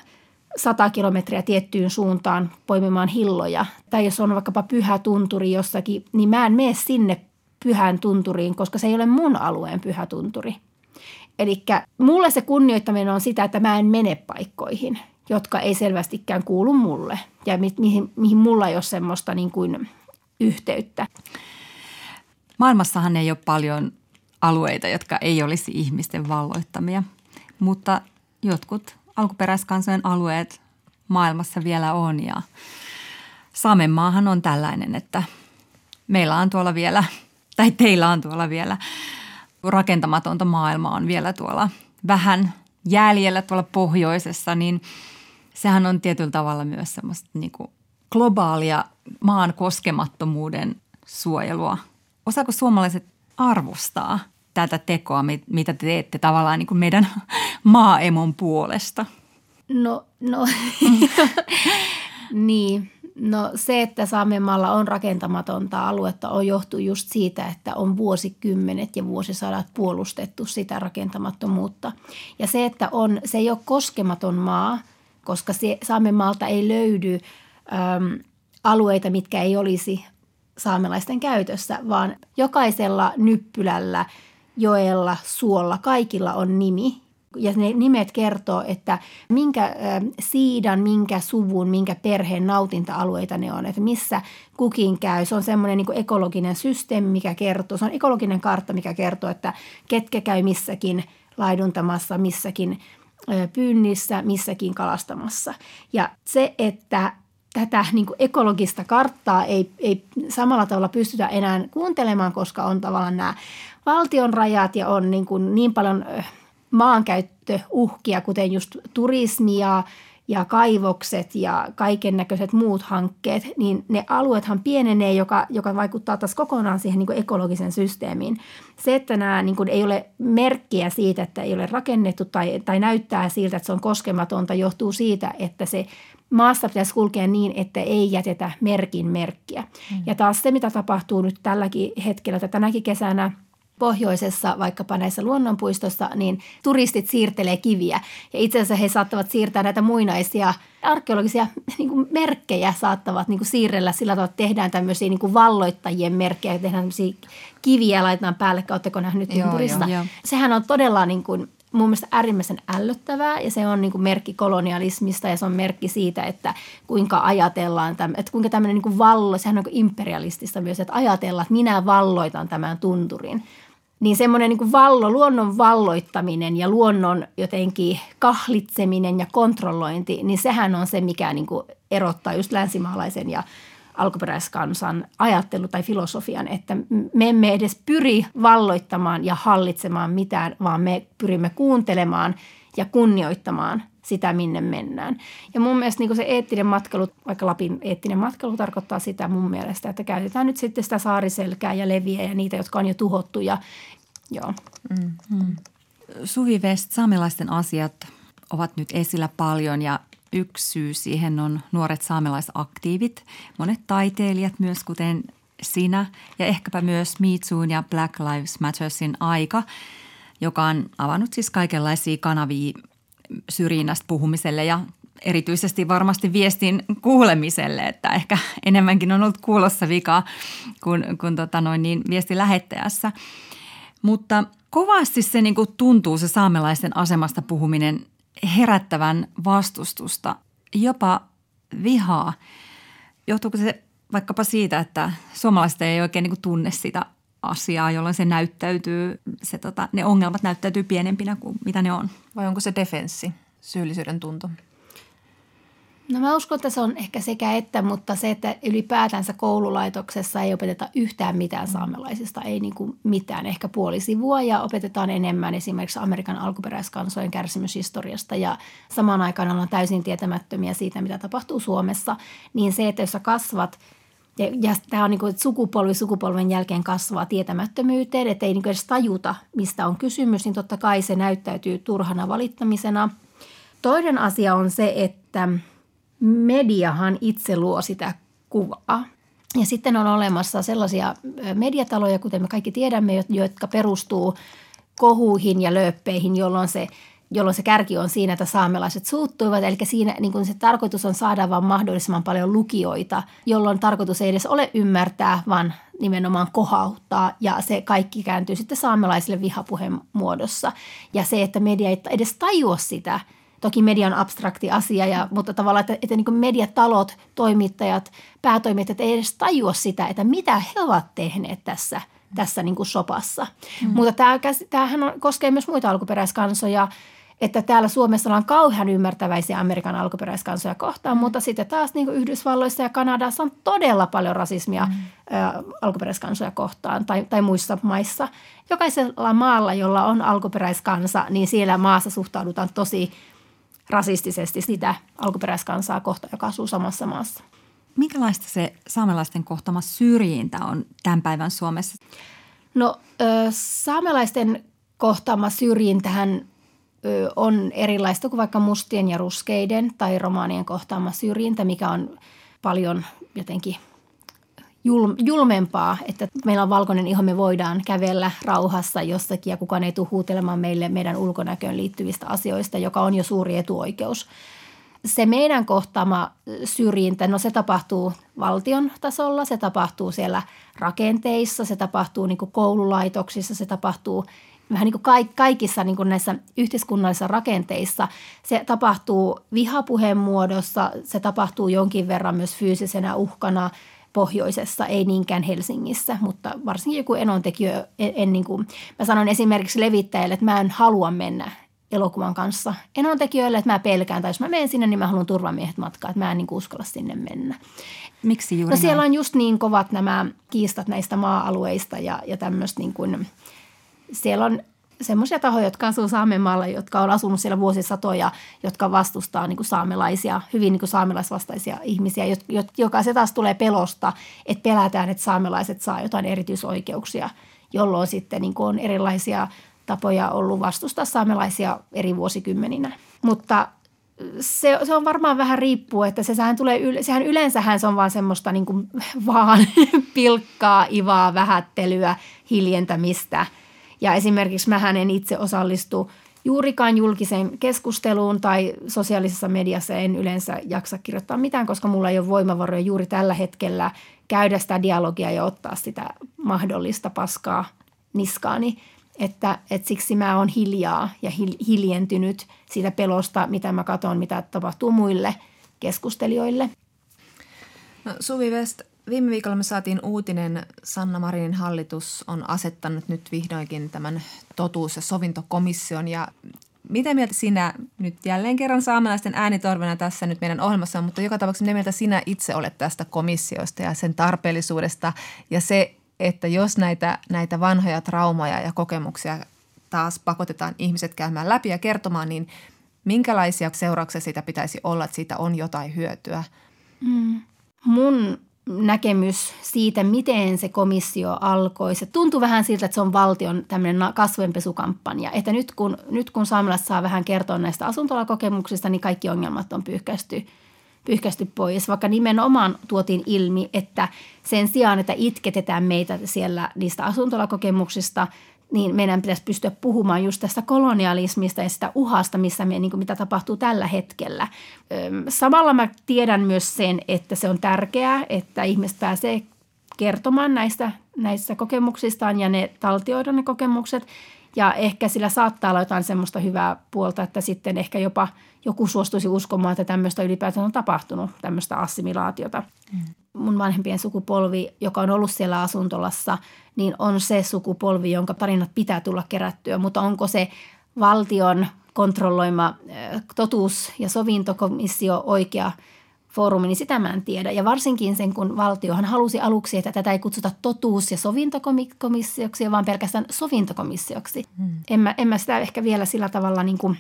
100 kilometriä tiettyyn suuntaan poimimaan hilloja. Tai jos on vaikkapa pyhä tunturi jossakin, niin mä en mene sinne pyhään tunturiin, koska se ei ole mun alueen pyhä tunturi. Eli mulle se kunnioittaminen on sitä, että mä en mene paikkoihin – jotka ei selvästikään kuulu mulle ja mi- mihin, mihin mulla ei ole semmoista niin kuin yhteyttä. Maailmassahan ei ole paljon alueita, jotka ei olisi ihmisten valloittamia, mutta jotkut alkuperäiskansojen alueet maailmassa vielä on ja Saamenmaahan on tällainen, että meillä on tuolla vielä, tai teillä on tuolla vielä rakentamatonta maailmaa on vielä tuolla vähän jäljellä tuolla pohjoisessa, niin sehän on tietyllä tavalla myös semmoista niin globaalia maan koskemattomuuden suojelua. Osaako suomalaiset arvostaa tätä tekoa, mitä te teette tavallaan niin kuin meidän maaemon puolesta? No, no niin. No se, että Saamenmaalla on rakentamatonta aluetta on johtuu just siitä, että on vuosikymmenet ja vuosisadat puolustettu sitä rakentamattomuutta. Ja se, että on, se ei ole koskematon maa, koska Saamenmaalta ei löydy äm, alueita, mitkä ei olisi saamelaisten käytössä, vaan jokaisella nyppylällä, joella, suolla, kaikilla on nimi ja ne nimet kertoo, että minkä siidan, minkä suvun, minkä perheen nautinta-alueita ne on, että missä kukin käy. Se on semmoinen niin ekologinen systeemi, mikä kertoo, se on ekologinen kartta, mikä kertoo, että ketkä käy missäkin laiduntamassa, missäkin pyynnissä, missäkin kalastamassa. Ja se, että tätä niin kuin ekologista karttaa ei, ei samalla tavalla pystytä enää kuuntelemaan, koska on tavallaan nämä valtion rajat ja on niin, kuin niin paljon maankäyttöuhkia, kuten just turismia ja kaivokset ja kaiken näköiset muut hankkeet, niin ne alueethan pienenee, joka, joka vaikuttaa taas kokonaan siihen niin ekologisen systeemiin. Se, että nämä niin kuin ei ole merkkiä siitä, että ei ole rakennettu tai, tai näyttää siltä, että se on koskematonta, johtuu siitä, että se maassa pitäisi kulkea niin, että ei jätetä merkin merkkiä. Mm. Ja taas se, mitä tapahtuu nyt tälläkin hetkellä, että tänäkin kesänä – pohjoisessa, vaikkapa näissä luonnonpuistossa, niin turistit siirtelee kiviä. Ja itse asiassa he saattavat siirtää näitä muinaisia arkeologisia niin kuin merkkejä saattavat niin kuin siirrellä sillä tavalla, että tehdään tämmöisiä niin kuin valloittajien merkkejä, tehdään tämmöisiä kiviä ja laitetaan päälle, oletteko nähnyt joo, turista. Joo, joo. Sehän on todella niin kuin, mun mielestä äärimmäisen ällöttävää ja se on niin kuin merkki kolonialismista ja se on merkki siitä, että kuinka ajatellaan, täm, että kuinka tämmöinen niin kuin vallo, sehän on niin imperialistista myös, että ajatellaan, että minä valloitan tämän tunturin. Niin semmoinen niin vallo, luonnon valloittaminen ja luonnon jotenkin kahlitseminen ja kontrollointi, niin sehän on se, mikä niin kuin erottaa just länsimaalaisen ja alkuperäiskansan ajattelu tai filosofian, että me emme edes pyri valloittamaan ja hallitsemaan mitään, vaan me pyrimme kuuntelemaan ja kunnioittamaan sitä, minne mennään. Ja mun mielestä niin se eettinen matkailu, vaikka Lapin eettinen matkailu tarkoittaa sitä mun mielestä, että käytetään nyt sitten sitä saariselkää ja leviä ja niitä, jotka on jo tuhottu ja joo. Mm-hmm. Suvi West, saamelaisten asiat ovat nyt esillä paljon ja yksi syy siihen on nuoret saamelaisaktiivit, monet taiteilijat myös kuten sinä ja ehkäpä myös Me ja Black Lives Mattersin aika, joka on avannut siis kaikenlaisia kanavia syrjinnästä puhumiselle ja erityisesti varmasti viestin kuulemiselle, että ehkä enemmänkin on ollut kuulossa vikaa kuin, kuin tota noin niin viesti lähettäjässä. Mutta kovasti se niin kuin tuntuu se saamelaisten asemasta puhuminen herättävän vastustusta, jopa vihaa. Johtuuko se vaikkapa siitä, että suomalaiset ei oikein niin tunne sitä asiaa, jolloin se näyttäytyy, se, tota, ne ongelmat näyttäytyy pienempinä kuin mitä ne on? Vai onko se defenssi, syyllisyyden tunto? No mä uskon, että se on ehkä sekä että, mutta se, että ylipäätänsä koululaitoksessa ei opeteta yhtään mitään saamelaisista, ei niin kuin mitään, ehkä puoli sivua ja opetetaan enemmän esimerkiksi Amerikan alkuperäiskansojen kärsimyshistoriasta ja samaan aikaan ollaan täysin tietämättömiä siitä, mitä tapahtuu Suomessa, niin se, että jos sä kasvat ja, ja tämä on niin kuin, että sukupolvi sukupolven jälkeen kasvaa tietämättömyyteen, että ei niin kuin edes tajuta, mistä on kysymys, niin totta kai se näyttäytyy turhana valittamisena. Toinen asia on se, että – mediahan itse luo sitä kuvaa. Ja sitten on olemassa sellaisia mediataloja, kuten me kaikki tiedämme, jotka perustuu kohuihin ja lööppeihin, jolloin se jolloin se kärki on siinä, että saamelaiset suuttuivat. Eli siinä niin kuin se tarkoitus on saada vain mahdollisimman paljon lukijoita, jolloin tarkoitus ei edes ole ymmärtää, vaan nimenomaan kohauttaa. Ja se kaikki kääntyy sitten saamelaisille vihapuheen muodossa. Ja se, että media ei edes tajua sitä – toki median abstrakti asia, ja, mutta tavallaan, että, että niin mediatalot, toimittajat, päätoimittajat ei edes tajua sitä, että mitä he ovat tehneet tässä, tässä niin kuin sopassa. Mm. Mutta tämä, tämähän on, koskee myös muita alkuperäiskansoja, että täällä Suomessa ollaan kauhean ymmärtäväisiä Amerikan alkuperäiskansoja kohtaan, mm. mutta sitten taas niin kuin Yhdysvalloissa ja Kanadassa on todella paljon rasismia mm. ä, alkuperäiskansoja kohtaan tai, tai muissa maissa. Jokaisella maalla, jolla on alkuperäiskansa, niin siellä maassa suhtaudutaan tosi rasistisesti sitä alkuperäiskansaa kohtaan, joka asuu samassa maassa. Minkälaista se saamelaisten kohtama syrjintä on tämän päivän Suomessa? No saamelaisten kohtaama syrjintähän on erilaista kuin vaikka mustien ja ruskeiden tai romaanien kohtaama syrjintä, mikä on paljon jotenkin julmempaa, että meillä on valkoinen iho, me voidaan kävellä rauhassa jossakin ja kukaan ei tule huutelemaan meille meidän ulkonäköön liittyvistä asioista, joka on jo suuri etuoikeus. Se meidän kohtaama syrjintä, no se tapahtuu valtion tasolla, se tapahtuu siellä rakenteissa, se tapahtuu niin koululaitoksissa, se tapahtuu vähän niin kuin kaikissa niin kuin näissä yhteiskunnallisissa rakenteissa. Se tapahtuu vihapuheen muodossa, se tapahtuu jonkin verran myös fyysisenä uhkana pohjoisessa, ei niinkään Helsingissä, mutta varsinkin joku enontekijö, en, en niin kuin, mä sanon esimerkiksi levittäjälle, että mä en halua mennä elokuvan kanssa enontekijöille, että mä pelkään, tai jos mä menen sinne, niin mä haluan turvamiehet matkaa, että mä en niin kuin uskalla sinne mennä. Miksi juuri No siellä on just niin kovat nämä kiistat näistä maa-alueista ja, ja tämmöistä niin kuin – siellä on semmoisia tahoja, jotka asuu Saamenmaalla, jotka on asunut siellä vuosisatoja, jotka vastustaa niin kuin saamelaisia, hyvin niin kuin saamelaisvastaisia ihmisiä, joka se taas tulee pelosta, että pelätään, että saamelaiset saa jotain erityisoikeuksia, jolloin sitten niin kuin on erilaisia tapoja ollut vastustaa saamelaisia eri vuosikymmeninä. Mutta se, se on varmaan vähän riippuu, että se, sehän, tulee, sehän yleensähän se on vaan semmoista niin kuin vaan pilkkaa, ivaa, vähättelyä, hiljentämistä – ja esimerkiksi mä en itse osallistu juurikaan julkiseen keskusteluun tai sosiaalisessa mediassa en yleensä jaksa kirjoittaa mitään, koska mulla ei ole voimavaroja juuri tällä hetkellä käydä sitä dialogia ja ottaa sitä mahdollista paskaa niskaani. Että, että siksi mä oon hiljaa ja hiljentynyt siitä pelosta, mitä mä katson, mitä tapahtuu muille keskustelijoille. No, Suvi West, Viime viikolla me saatiin uutinen, Sanna Marinin hallitus on asettanut nyt vihdoinkin tämän totuus- ja sovintokomission ja Miten mieltä sinä nyt jälleen kerran saamelaisten äänitorvena tässä nyt meidän ohjelmassa, mutta joka tapauksessa mitä mieltä sinä itse olet tästä komissiosta ja sen tarpeellisuudesta ja se, että jos näitä, näitä vanhoja traumaja ja kokemuksia taas pakotetaan ihmiset käymään läpi ja kertomaan, niin minkälaisia seurauksia siitä pitäisi olla, että siitä on jotain hyötyä? Mm. Mun näkemys siitä, miten se komissio alkoi. Se tuntui vähän siltä, että se on valtion tämmöinen kasvojenpesukampanja. Että nyt kun, nyt kun saamelaiset saa vähän kertoa näistä asuntolakokemuksista, niin kaikki ongelmat on pyyhkästy, pyyhkästy pois. Vaikka nimenomaan tuotiin ilmi, että sen sijaan, että itketetään meitä siellä niistä asuntolakokemuksista – niin meidän pitäisi pystyä puhumaan just tästä kolonialismista ja sitä uhasta, missä me, niin kuin mitä tapahtuu tällä hetkellä. Samalla mä tiedän myös sen, että se on tärkeää, että ihmiset pääsee kertomaan näistä, näistä kokemuksistaan ja ne taltioida ne kokemukset. Ja ehkä sillä saattaa olla jotain semmoista hyvää puolta, että sitten ehkä jopa joku suostuisi uskomaan, että tämmöistä ylipäätään on tapahtunut, tämmöistä assimilaatiota. Mm. Mun vanhempien sukupolvi, joka on ollut siellä asuntolassa, niin on se sukupolvi, jonka tarinat pitää tulla kerättyä. Mutta onko se valtion kontrolloima totuus- ja sovintokomissio oikea – foorumi, niin sitä mä en tiedä. Ja varsinkin sen, kun valtiohan halusi aluksi, että tätä ei kutsuta totuus- ja sovintokomissioksi, vaan pelkästään sovintokomissioksi. Hmm. En, mä, en mä sitä ehkä vielä sillä tavalla niin kuin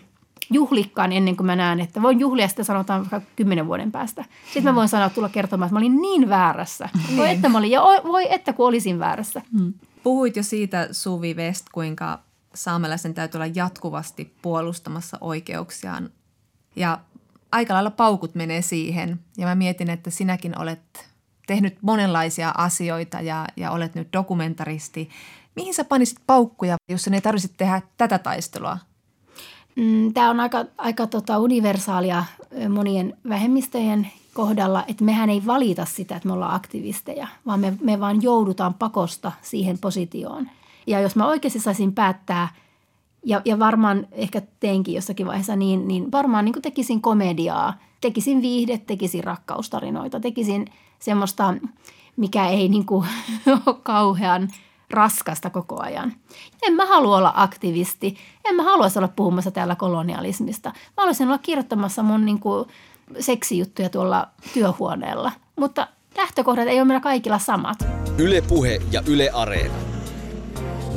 juhlikkaan ennen kuin mä näen, että voin juhlia sitä sanotaan vaikka kymmenen vuoden päästä. Sitten mä voin sanoa tulla kertomaan, että mä olin niin väärässä. Niin. Voi että mä olin, ja voi että kun olisin väärässä. Hmm. Puhuit jo siitä, Suvi West, kuinka saamelaisen täytyy olla jatkuvasti puolustamassa oikeuksiaan. Ja aika lailla paukut menee siihen. Ja mä mietin, että sinäkin olet tehnyt monenlaisia asioita ja, ja olet nyt dokumentaristi. Mihin sä panisit paukkuja, jos ne ei tarvitsisi tehdä tätä taistelua? Mm, Tämä on aika, aika tota universaalia monien vähemmistöjen kohdalla, että mehän ei valita sitä, että me ollaan aktivisteja, vaan me, me vaan joudutaan pakosta siihen positioon. Ja jos mä oikeasti saisin päättää Ja, ja varmaan ehkä teinkin jossakin vaiheessa niin, niin varmaan niin tekisin komediaa, tekisin viihde, tekisin rakkaustarinoita, tekisin semmoista, mikä ei niin kuin ole kauhean raskasta koko ajan. En mä halua olla aktivisti, en mä haluaisi olla puhumassa täällä kolonialismista. Mä haluaisin olla kirjoittamassa mun niin kuin seksijuttuja tuolla työhuoneella, mutta lähtökohdat ei ole meillä kaikilla samat. Yle Puhe ja Yle Areena.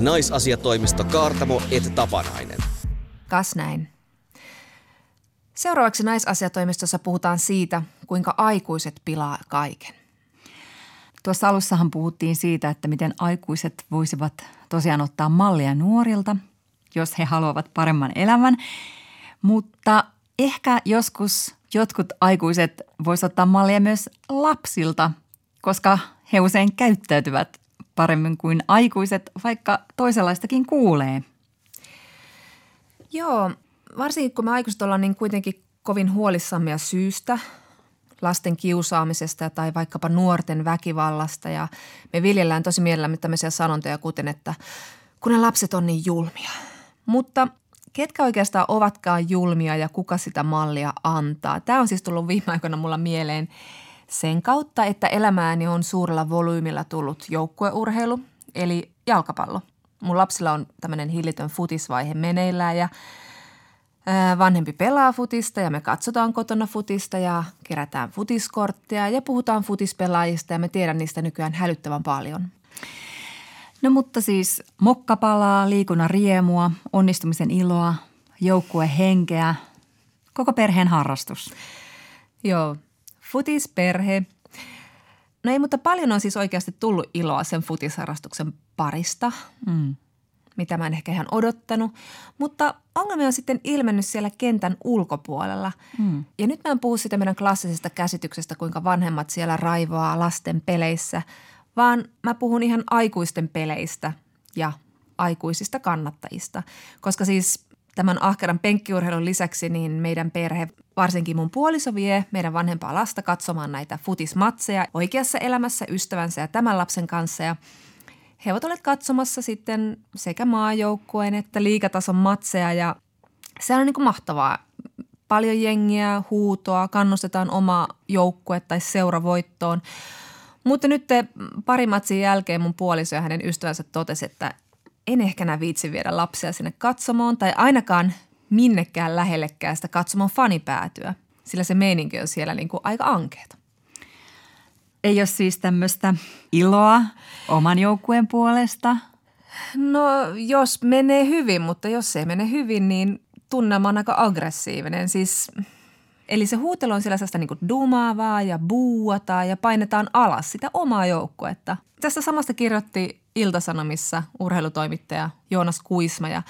Naisasiatoimisto Kaartamo et Tapanainen. Kas näin. Seuraavaksi naisasiatoimistossa puhutaan siitä, kuinka aikuiset pilaa kaiken. Tuossa alussahan puhuttiin siitä, että miten aikuiset voisivat tosiaan ottaa mallia nuorilta, jos he haluavat paremman elämän. Mutta ehkä joskus jotkut aikuiset voisivat ottaa mallia myös lapsilta, koska he usein käyttäytyvät paremmin kuin aikuiset, vaikka toisenlaistakin kuulee. Joo, varsinkin kun me aikuiset ollaan niin kuitenkin kovin huolissamme ja syystä, lasten kiusaamisesta tai vaikkapa nuorten väkivallasta ja me viljellään tosi mielellämme tämmöisiä sanontoja kuten, että kun ne lapset on niin julmia. Mutta ketkä oikeastaan ovatkaan julmia ja kuka sitä mallia antaa? Tämä on siis tullut viime aikoina mulla mieleen sen kautta, että elämääni on suurella volyymilla tullut joukkueurheilu, eli jalkapallo. Mun lapsilla on tämmöinen hillitön futisvaihe meneillään ja vanhempi pelaa futista ja me katsotaan kotona futista ja kerätään futiskortteja ja puhutaan futispelaajista ja me tiedän niistä nykyään hälyttävän paljon. No mutta siis mokkapalaa, liikunnan riemua, onnistumisen iloa, joukkuehenkeä, koko perheen harrastus. Joo, futisperhe. No ei, mutta paljon on siis oikeasti tullut iloa sen futisharrastuksen parista. Mm mitä mä en ehkä ihan odottanut. Mutta ongelmia on sitten ilmennyt siellä kentän ulkopuolella. Mm. Ja nyt mä en puhu sitä meidän klassisesta käsityksestä, kuinka vanhemmat siellä raivoaa lasten peleissä, vaan mä puhun ihan aikuisten peleistä ja aikuisista kannattajista. Koska siis tämän ahkeran penkkiurheilun lisäksi niin meidän perhe, varsinkin mun puoliso vie meidän vanhempaa lasta katsomaan näitä futismatseja oikeassa elämässä ystävänsä ja tämän lapsen kanssa ja – he ovat olleet katsomassa sitten sekä maajoukkueen että liikatason matseja ja se on niin kuin mahtavaa. Paljon jengiä, huutoa, kannustetaan oma joukkue tai seura voittoon. Mutta nyt pari matsin jälkeen mun puoliso ja hänen ystävänsä totesi, että en ehkä enää viitsi viedä lapsia sinne katsomoon tai ainakaan minnekään lähellekään sitä katsomon fanipäätyä, sillä se meininki on siellä niin kuin aika ankeeta. Ei ole siis tämmöistä iloa oman joukkueen puolesta? No jos menee hyvin, mutta jos ei mene hyvin, niin tunnelma on aika aggressiivinen. Siis, eli se huutelu on siellä sellaista niin dumaavaa ja buuataan ja painetaan alas sitä omaa joukkuetta. Tästä samasta kirjoitti Iltasanomissa urheilutoimittaja Joonas Kuisma ja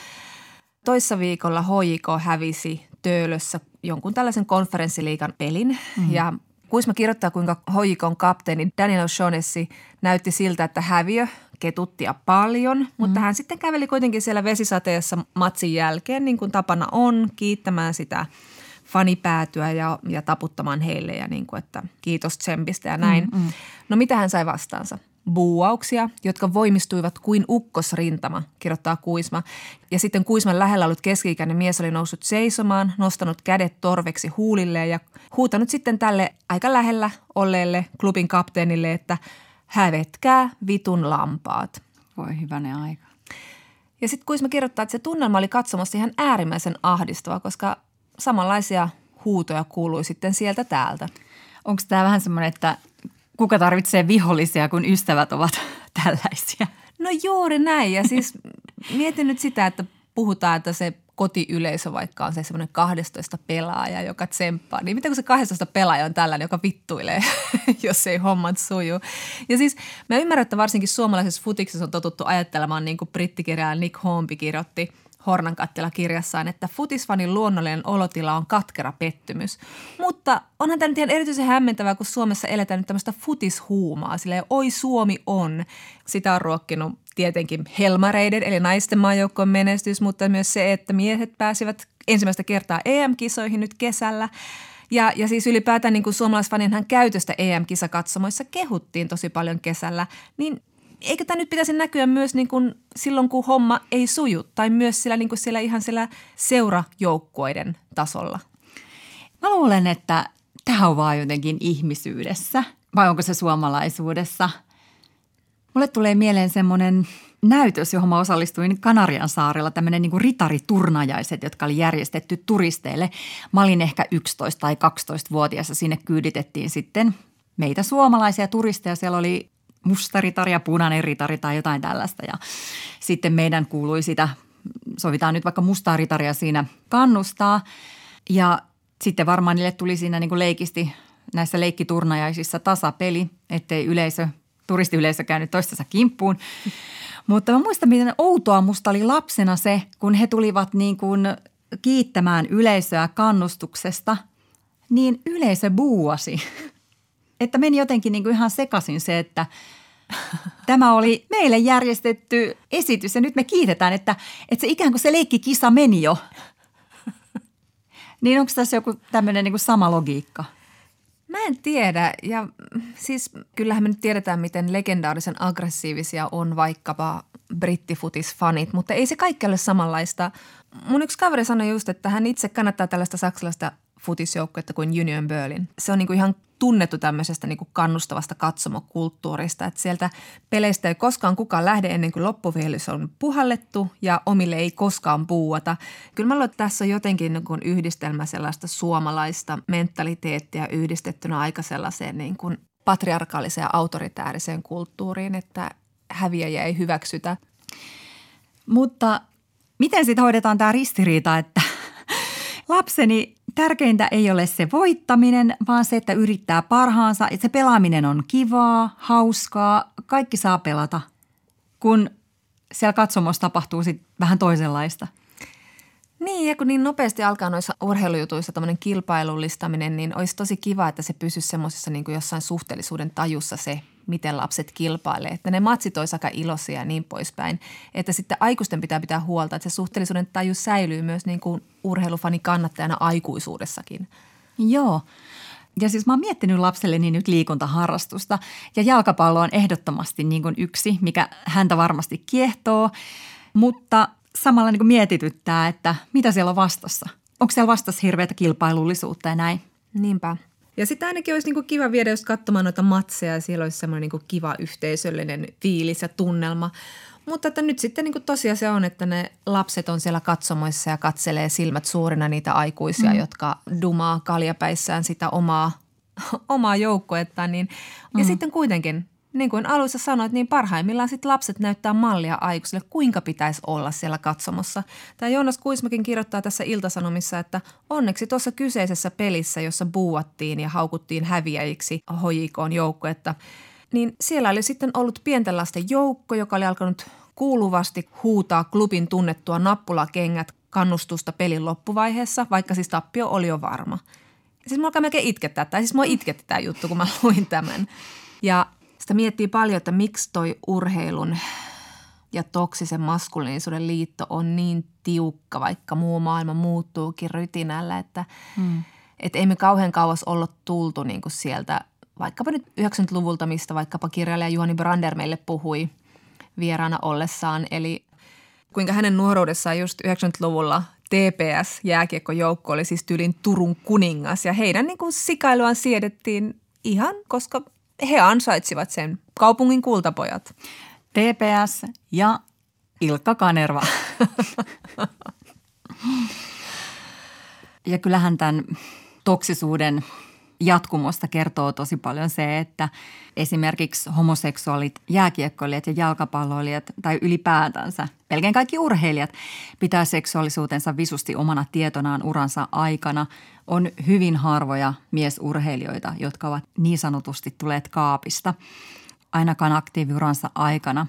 toissa viikolla HJK hävisi Töölössä jonkun tällaisen konferenssiliikan pelin mm-hmm. ja Kuisma kirjoittaa, kuinka hoikon kapteeni Daniel O'Shaughnessy näytti siltä, että häviö ketuttia paljon, mm. mutta hän sitten käveli kuitenkin siellä vesisateessa matsin jälkeen, niin kuin tapana on, kiittämään sitä fanipäätyä ja, ja taputtamaan heille ja niin kuin, että kiitos tsempistä ja näin. Mm, mm. No mitä hän sai vastaansa? Buuauksia, jotka voimistuivat kuin ukkosrintama, kirjoittaa Kuisma. Ja sitten Kuisman lähellä ollut keski-ikäinen mies oli noussut seisomaan, nostanut kädet torveksi huulille ja huutanut sitten tälle aika lähellä olleelle klubin kapteenille, että hävetkää vitun lampaat. Voi hyvänen aika. Ja sitten Kuisma kirjoittaa, että se tunnelma oli katsomassa ihan äärimmäisen ahdistava, koska samanlaisia huutoja kuului sitten sieltä täältä. Onko tämä vähän semmoinen, että kuka tarvitsee vihollisia, kun ystävät ovat tällaisia. No juuri näin. Ja siis mietin nyt sitä, että puhutaan, että se kotiyleisö vaikka on se semmoinen 12 pelaaja, joka tsemppaa. Niin miten kun se 12 pelaaja on tällainen, joka vittuilee, jos ei hommat suju. Ja siis mä ymmärrän, että varsinkin suomalaisessa futiksessa on totuttu ajattelemaan, niin kuin brittikirjailija Nick Hornby kirjoitti – Hornankattila kirjassaan, että futisfanin luonnollinen olotila on katkera pettymys. Mutta onhan tämä nyt ihan erityisen hämmentävää, kun Suomessa eletään nyt tämmöistä futishuumaa. Silleen, oi Suomi on. Sitä on ruokkinut tietenkin helmareiden eli naisten maajoukkojen menestys, mutta myös se, että miehet pääsivät ensimmäistä kertaa EM-kisoihin nyt kesällä. Ja, ja siis ylipäätään niin kuin suomalaisfaninhan käytöstä EM-kisakatsomoissa kehuttiin tosi paljon kesällä, niin eikö tämä nyt pitäisi näkyä myös niin kuin silloin, kun homma ei suju, tai myös siellä, niin kuin siellä ihan siellä seurajoukkueiden tasolla? Mä luulen, että tämä on vaan jotenkin ihmisyydessä, vai onko se suomalaisuudessa? Mulle tulee mieleen semmoinen näytös, johon mä osallistuin Kanarian saarella, tämmöinen niin ritariturnajaiset, jotka oli järjestetty turisteille. Mä olin ehkä 11 tai 12-vuotias ja sinne kyyditettiin sitten meitä suomalaisia turisteja. Siellä oli musta ritari ja punainen ritari tai jotain tällaista ja sitten meidän kuului sitä, sovitaan nyt vaikka mustaa ritaria siinä kannustaa ja sitten varmaan niille tuli siinä niin kuin leikisti näissä leikkiturnajaisissa tasapeli, ettei yleisö, turistiyleisö käynyt toistensa kimppuun. Mutta mä muistan, miten outoa musta oli lapsena se, kun he tulivat niin kuin kiittämään yleisöä kannustuksesta, niin yleisö buuasi. Että meni jotenkin niin kuin ihan sekaisin se, että tämä oli meille järjestetty esitys ja nyt me kiitetään, että, että se ikään kuin se leikkikisa meni jo. Niin onko tässä joku tämmöinen niin sama logiikka? Mä en tiedä ja siis kyllähän me nyt tiedetään, miten legendaarisen aggressiivisia on vaikkapa brittifutisfanit, mutta ei se kaikki ole samanlaista. Mun yksi kaveri sanoi just, että hän itse kannattaa tällaista saksalaista futisjoukkuetta kuin Union Berlin. Se on niin kuin ihan tunnettu tämmöisestä niin kuin kannustavasta katsomokulttuurista, että sieltä peleistä ei koskaan kukaan lähde ennen kuin loppuvihelys on puhallettu ja omille ei koskaan puuata. Kyllä mä luulen, että tässä on jotenkin niin kuin yhdistelmä sellaista suomalaista mentaliteettia yhdistettynä aika sellaiseen niin kuin patriarkaaliseen ja autoritääriseen kulttuuriin, että häviäjiä ei hyväksytä. Mutta miten sitten hoidetaan tämä ristiriita, että lapseni tärkeintä ei ole se voittaminen, vaan se, että yrittää parhaansa. Se pelaaminen on kivaa, hauskaa, kaikki saa pelata, kun siellä katsomossa tapahtuu sit vähän toisenlaista. Niin, ja kun niin nopeasti alkaa noissa urheilujutuissa tämmöinen kilpailullistaminen, niin olisi tosi kiva, että se pysyisi semmoisessa niin jossain suhteellisuuden tajussa se, miten lapset kilpailee. Että ne matsit olisi aika iloisia ja niin poispäin. Että sitten aikuisten pitää pitää huolta, että se suhteellisuuden taju säilyy myös niin kuin urheilufani kannattajana aikuisuudessakin. Joo. Ja siis mä oon miettinyt lapselleni nyt liikuntaharrastusta ja jalkapallo on ehdottomasti niin kuin yksi, mikä häntä varmasti kiehtoo, mutta samalla niin kuin mietityttää, että mitä siellä on vastassa. Onko siellä vastassa hirveätä kilpailullisuutta ja näin? Niinpä. Ja sitten ainakin olisi niinku kiva viedä just katsomaan noita matseja ja siellä olisi semmoinen niinku kiva yhteisöllinen fiilis ja tunnelma. Mutta että nyt sitten niinku tosiasia on, että ne lapset on siellä katsomoissa ja katselee silmät suurina niitä aikuisia, mm. jotka dumaa kaljapäissään sitä omaa, omaa joukkoetta. Niin, mm. Ja sitten kuitenkin niin kuin alussa sanoit, niin parhaimmillaan sit lapset näyttää mallia aikuisille, kuinka pitäisi olla siellä katsomossa. Tämä Joonas Kuismakin kirjoittaa tässä Iltasanomissa, että onneksi tuossa kyseisessä pelissä, jossa buuattiin ja haukuttiin häviäjiksi hojikoon joukkuetta, niin siellä oli sitten ollut pienten lasten joukko, joka oli alkanut kuuluvasti huutaa klubin tunnettua nappulakengät kannustusta pelin loppuvaiheessa, vaikka siis tappio oli jo varma. Siis mua alkaa melkein itkettää, tai siis mua itketti tämä juttu, kun mä luin tämän. Ja sitä miettii paljon, että miksi toi urheilun ja toksisen maskuliinisuuden liitto on niin tiukka, vaikka muu maailma muuttuukin rytinällä, että mm. et ei me kauhean kauas olla tultu niin kuin sieltä vaikkapa nyt 90-luvulta, mistä vaikkapa kirjailija Juhani Brander meille puhui vieraana ollessaan. Eli kuinka hänen nuoruudessaan just 90-luvulla TPS jääkiekkojoukko oli siis tyylin Turun kuningas ja heidän niin kuin sikailuaan siedettiin ihan, koska he ansaitsivat sen. Kaupungin kultapojat. TPS ja Ilkka Kanerva. ja kyllähän tämän toksisuuden jatkumosta kertoo tosi paljon se, että esimerkiksi homoseksuaalit, jääkiekkoilijat ja jalkapalloilijat tai ylipäätänsä, melkein kaikki urheilijat, pitää seksuaalisuutensa visusti omana tietonaan uransa aikana. On hyvin harvoja miesurheilijoita, jotka ovat niin sanotusti tulleet kaapista, ainakaan aktiiviuransa aikana.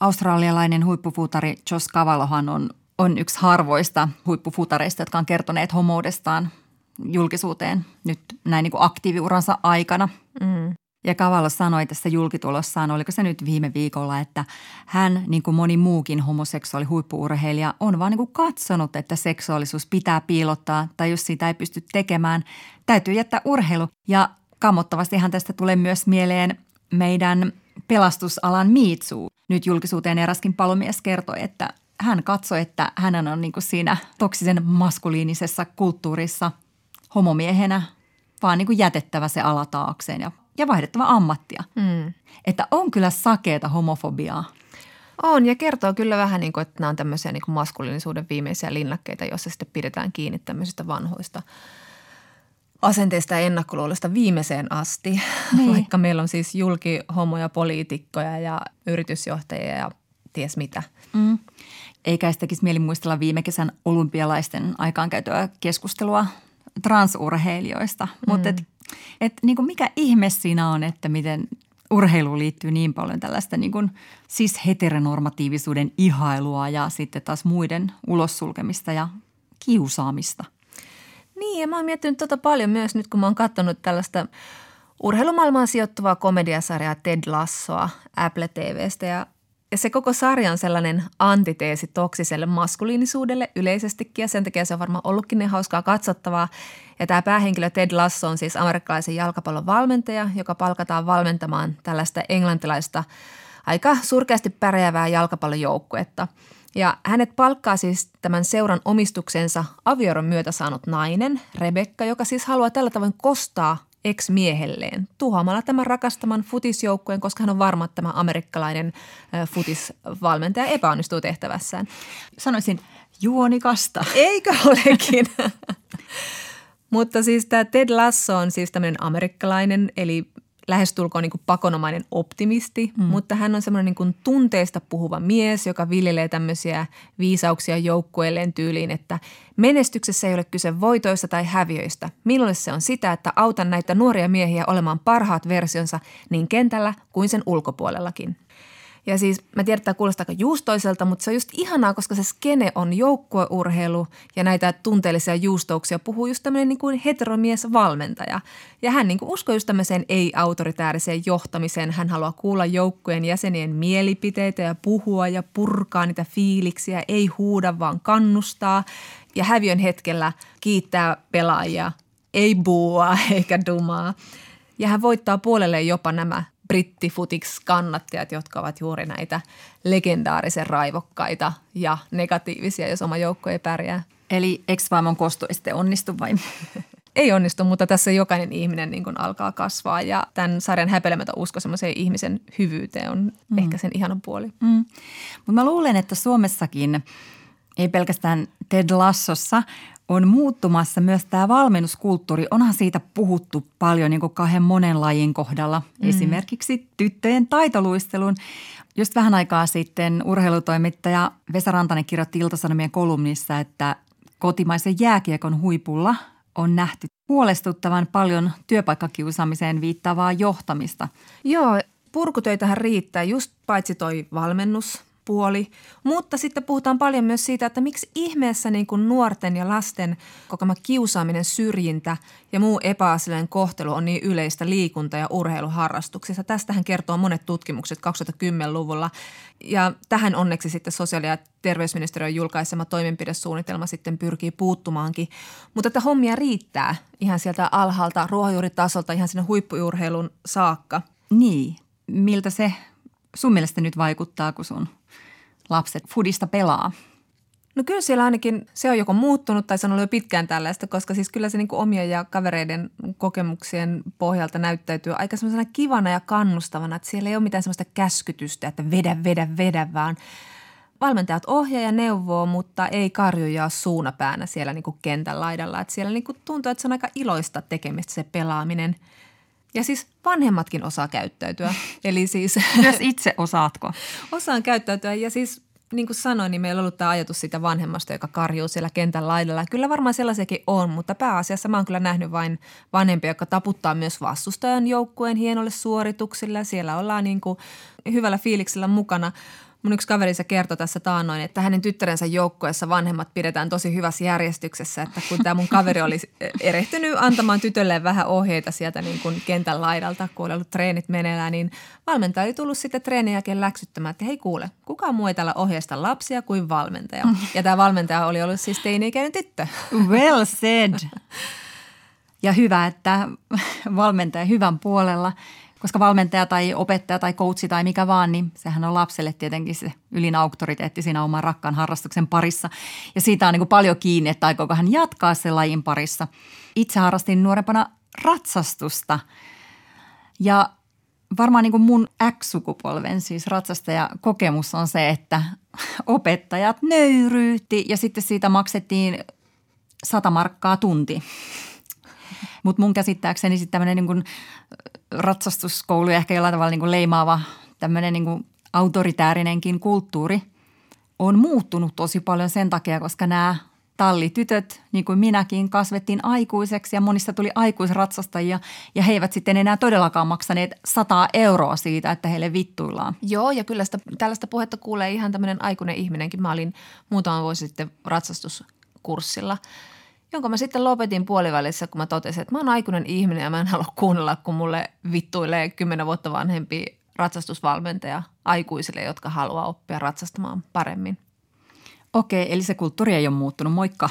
Australialainen huippufutari Jos Cavallohan on on yksi harvoista huippufutareista, jotka on kertoneet homoudestaan julkisuuteen nyt näin niin kuin aktiiviuransa aikana. Mm. Ja Kavallo sanoi tässä julkitulossaan, oliko se nyt viime viikolla, että hän, niin kuin moni muukin homoseksuaali huippuurheilija, on vaan niin kuin katsonut, että seksuaalisuus pitää piilottaa tai jos sitä ei pysty tekemään, täytyy jättää urheilu. Ja kammottavastihan tästä tulee myös mieleen meidän pelastusalan miitsuu. Nyt julkisuuteen eräskin palomies kertoi, että hän katsoi, että hän on niin kuin siinä toksisen maskuliinisessa kulttuurissa homomiehenä vaan niin kuin jätettävä se ala taakseen ja, ja vaihdettava ammattia. Mm. Että on kyllä sakeeta homofobiaa. On ja kertoo kyllä vähän niin kuin, että nämä on tämmöisiä niin kuin maskuliinisuuden viimeisiä linnakkeita, joissa sitten pidetään kiinni tämmöisistä vanhoista asenteista ja ennakkoluulosta viimeiseen asti, niin. vaikka meillä on siis julki homoja, poliitikkoja ja yritysjohtajia ja ties mitä. Mm. Eikä sitäkin mieli muistella viime kesän olympialaisten aikaankäytöä keskustelua transurheilijoista. Mm. Mutta et, et, niin mikä ihme siinä on, että miten urheiluun liittyy niin paljon tällaista niin kuin, siis heteronormatiivisuuden ihailua ja sitten taas muiden ulossulkemista ja kiusaamista. Niin ja mä oon miettinyt tota paljon myös nyt, kun mä oon katsonut tällaista urheilumaailmaan sijoittuvaa komediasarjaa Ted Lassoa Apple TVstä ja ja se koko sarja on sellainen antiteesi toksiselle maskuliinisuudelle yleisestikin ja sen takia se on varmaan ollutkin niin hauskaa katsottavaa. Ja tämä päähenkilö Ted Lasso on siis amerikkalaisen jalkapallon valmentaja, joka palkataan valmentamaan tällaista englantilaista aika surkeasti pärjäävää jalkapallojoukkuetta. Ja hänet palkkaa siis tämän seuran omistuksensa avioron myötä saanut nainen, Rebekka, joka siis haluaa tällä tavoin kostaa ex-miehelleen tuhoamalla tämän rakastaman futisjoukkueen, koska hän on varma, että tämä amerikkalainen futisvalmentaja epäonnistuu tehtävässään. Sanoisin juonikasta. Eikö olekin? Mutta siis tämä Ted Lasso on siis tämmöinen amerikkalainen, eli lähestulkoon niin kuin pakonomainen optimisti, mm. mutta hän on semmoinen niin kuin tunteista puhuva mies, joka viljelee tämmöisiä viisauksia joukkueelleen tyyliin, että menestyksessä ei ole kyse voitoista tai häviöistä. Minulle se on sitä, että autan näitä nuoria miehiä olemaan parhaat versionsa niin kentällä kuin sen ulkopuolellakin. Ja siis mä tiedän, että tämä kuulostaa aika juustoiselta, mutta se on just ihanaa, koska se skene on joukkueurheilu ja näitä tunteellisia juustouksia puhuu just tämmöinen niin kuin heteromies-valmentaja. Ja hän niin kuin uskoo just tämmöiseen ei-autoritääriseen johtamiseen. Hän haluaa kuulla joukkueen jäsenien mielipiteitä ja puhua ja purkaa niitä fiiliksiä, ei huuda vaan kannustaa. Ja häviön hetkellä kiittää pelaajia, ei buua eikä dumaa. Ja hän voittaa puolelle jopa nämä brittifutiksi kannattajat, jotka ovat juuri näitä legendaarisen raivokkaita ja negatiivisia, jos oma joukko ei pärjää. Eli ex-vaimon kosto ei sitten onnistu vai? ei onnistu, mutta tässä jokainen ihminen niin kuin alkaa kasvaa ja tämän sarjan häpeilemätön usko semmoiseen ihmisen hyvyyteen on mm. ehkä sen ihana puoli. Mm. Mutta mä luulen, että Suomessakin ei pelkästään Ted Lassossa, on muuttumassa myös tämä valmennuskulttuuri. Onhan siitä puhuttu paljon niin kuin kahden monen lajin kohdalla. Mm. Esimerkiksi tyttöjen taitoluistelun. Just vähän aikaa sitten urheilutoimittaja Vesa Rantanen kirjoitti Iltasanomien kolumnissa, että kotimaisen jääkiekon huipulla on nähty huolestuttavan paljon työpaikkakiusaamiseen viittaavaa johtamista. Joo, purkutöitähän riittää just paitsi toi valmennus, puoli, mutta sitten puhutaan paljon myös siitä, että miksi ihmeessä niin kuin nuorten ja lasten kokema kiusaaminen, syrjintä ja muu epäasiallinen kohtelu on niin yleistä liikunta- ja urheiluharrastuksissa. Tästähän kertoo monet tutkimukset 2010-luvulla ja tähän onneksi sitten sosiaali- ja terveysministeriön julkaisema toimenpidesuunnitelma sitten pyrkii puuttumaankin. Mutta että hommia riittää ihan sieltä alhaalta ruohonjuuritasolta ihan sinne huippuurheilun saakka. Niin, miltä se sun mielestä nyt vaikuttaa, kun sun lapset fudista pelaa? No kyllä siellä ainakin se on joko muuttunut tai se on ollut jo pitkään tällaista, koska siis kyllä se niin omien ja kavereiden kokemuksien pohjalta näyttäytyy aika semmoisena kivana ja kannustavana, että siellä ei ole mitään semmoista käskytystä, että vedä, vedä, vedä, vaan valmentajat ohjaa ja neuvoo, mutta ei karjuja suunapäänä siellä niin kentän laidalla. Että siellä niin tuntuu, että se on aika iloista tekemistä se pelaaminen – ja siis vanhemmatkin osaa käyttäytyä. Eli siis... Myös itse osaatko? Osaan käyttäytyä ja siis niin kuin sanoin, niin meillä on ollut tämä ajatus siitä vanhemmasta, joka karjuu siellä kentän laidalla. Kyllä varmaan sellaisiakin on, mutta pääasiassa mä oon kyllä nähnyt vain vanhempia, jotka taputtaa myös vastustajan joukkueen hienolle suorituksille. Siellä ollaan niin kuin hyvällä fiiliksellä mukana. Mun yksi kaverissa kertoi tässä taannoin, että hänen tyttärensä joukkueessa vanhemmat pidetään tosi hyvässä järjestyksessä, että kun tämä mun kaveri oli erehtynyt antamaan tytölleen vähän ohjeita sieltä niin kuin kentän laidalta, kun oli ollut treenit meneillään, niin valmentaja oli tullut sitten treenin jälkeen läksyttämään, että hei kuule, kukaan muu ei tällä ohjeesta lapsia kuin valmentaja. Ja tämä valmentaja oli ollut siis teini-ikäinen tyttö. Well said. Ja hyvä, että valmentaja hyvän puolella, koska valmentaja tai opettaja tai coachi tai mikä vaan, niin sehän on lapselle tietenkin se ylin auktoriteetti siinä oman rakkaan harrastuksen parissa. Ja siitä on niin kuin paljon kiinni, että aikooko hän jatkaa sen lajin parissa. Itse harrastin nuorempana ratsastusta ja varmaan niin kuin mun X-sukupolven siis ratsastaja kokemus on se, että opettajat nöyryytti ja sitten siitä maksettiin sata markkaa tunti. Mutta mun käsittääkseni sitten tämmöinen niin ratsastuskoulu ja ehkä jollain tavalla niin kuin leimaava tämmöinen niin kuin autoritäärinenkin kulttuuri on muuttunut tosi paljon sen takia, koska nämä tallitytöt, niin kuin minäkin, kasvettiin aikuiseksi ja monista tuli aikuisratsastajia ja he eivät sitten enää todellakaan maksaneet 100 euroa siitä, että heille vittuillaan. Joo, ja kyllä sitä, tällaista puhetta kuulee ihan tämmöinen aikuinen ihminenkin. Mä olin muutama vuosi sitten ratsastuskurssilla, jonka mä sitten lopetin puolivälissä, kun mä totesin, että mä oon aikuinen ihminen ja mä en halua kuunnella, kun mulle vittuilee kymmenen vuotta vanhempi ratsastusvalmentaja aikuisille, jotka haluaa oppia ratsastamaan paremmin. Okei, eli se kulttuuri ei ole muuttunut, moikka.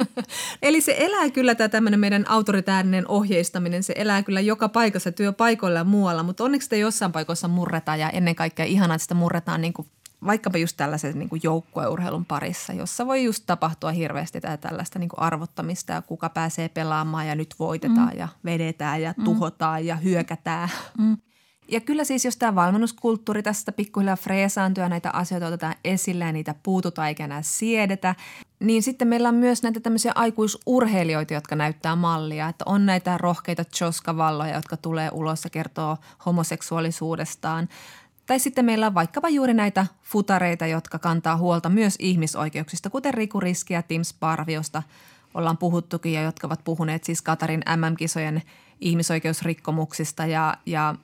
eli se elää kyllä tämä tämmöinen meidän autoritäärinen ohjeistaminen, se elää kyllä joka paikassa, työpaikoilla ja muualla, mutta onneksi sitä jossain paikoissa murretaan ja ennen kaikkea ihanaa, että sitä murretaan niin kuin vaikkapa just tällaisen niin joukkueurheilun parissa, jossa voi just tapahtua hirveästi tätä tällaista niin arvottamista ja kuka pääsee pelaamaan ja nyt voitetaan mm. ja vedetään ja mm. tuhotaan ja hyökätään. Mm. Ja kyllä siis, jos tämä valmennuskulttuuri tästä pikkuhiljaa freesaantuu ja näitä asioita otetaan esille ja niitä puututaan eikä enää siedetä, niin sitten meillä on myös näitä tämmöisiä aikuisurheilijoita, jotka näyttää mallia. Että on näitä rohkeita choskavalloja, jotka tulee ulos ja kertoo homoseksuaalisuudestaan. Tai sitten meillä on vaikkapa juuri näitä futareita, jotka kantaa huolta myös ihmisoikeuksista, kuten Riku Riski ja Tim Sparviosta ollaan puhuttukin ja jotka ovat puhuneet siis Katarin MM-kisojen ihmisoikeusrikkomuksista. Ja, ja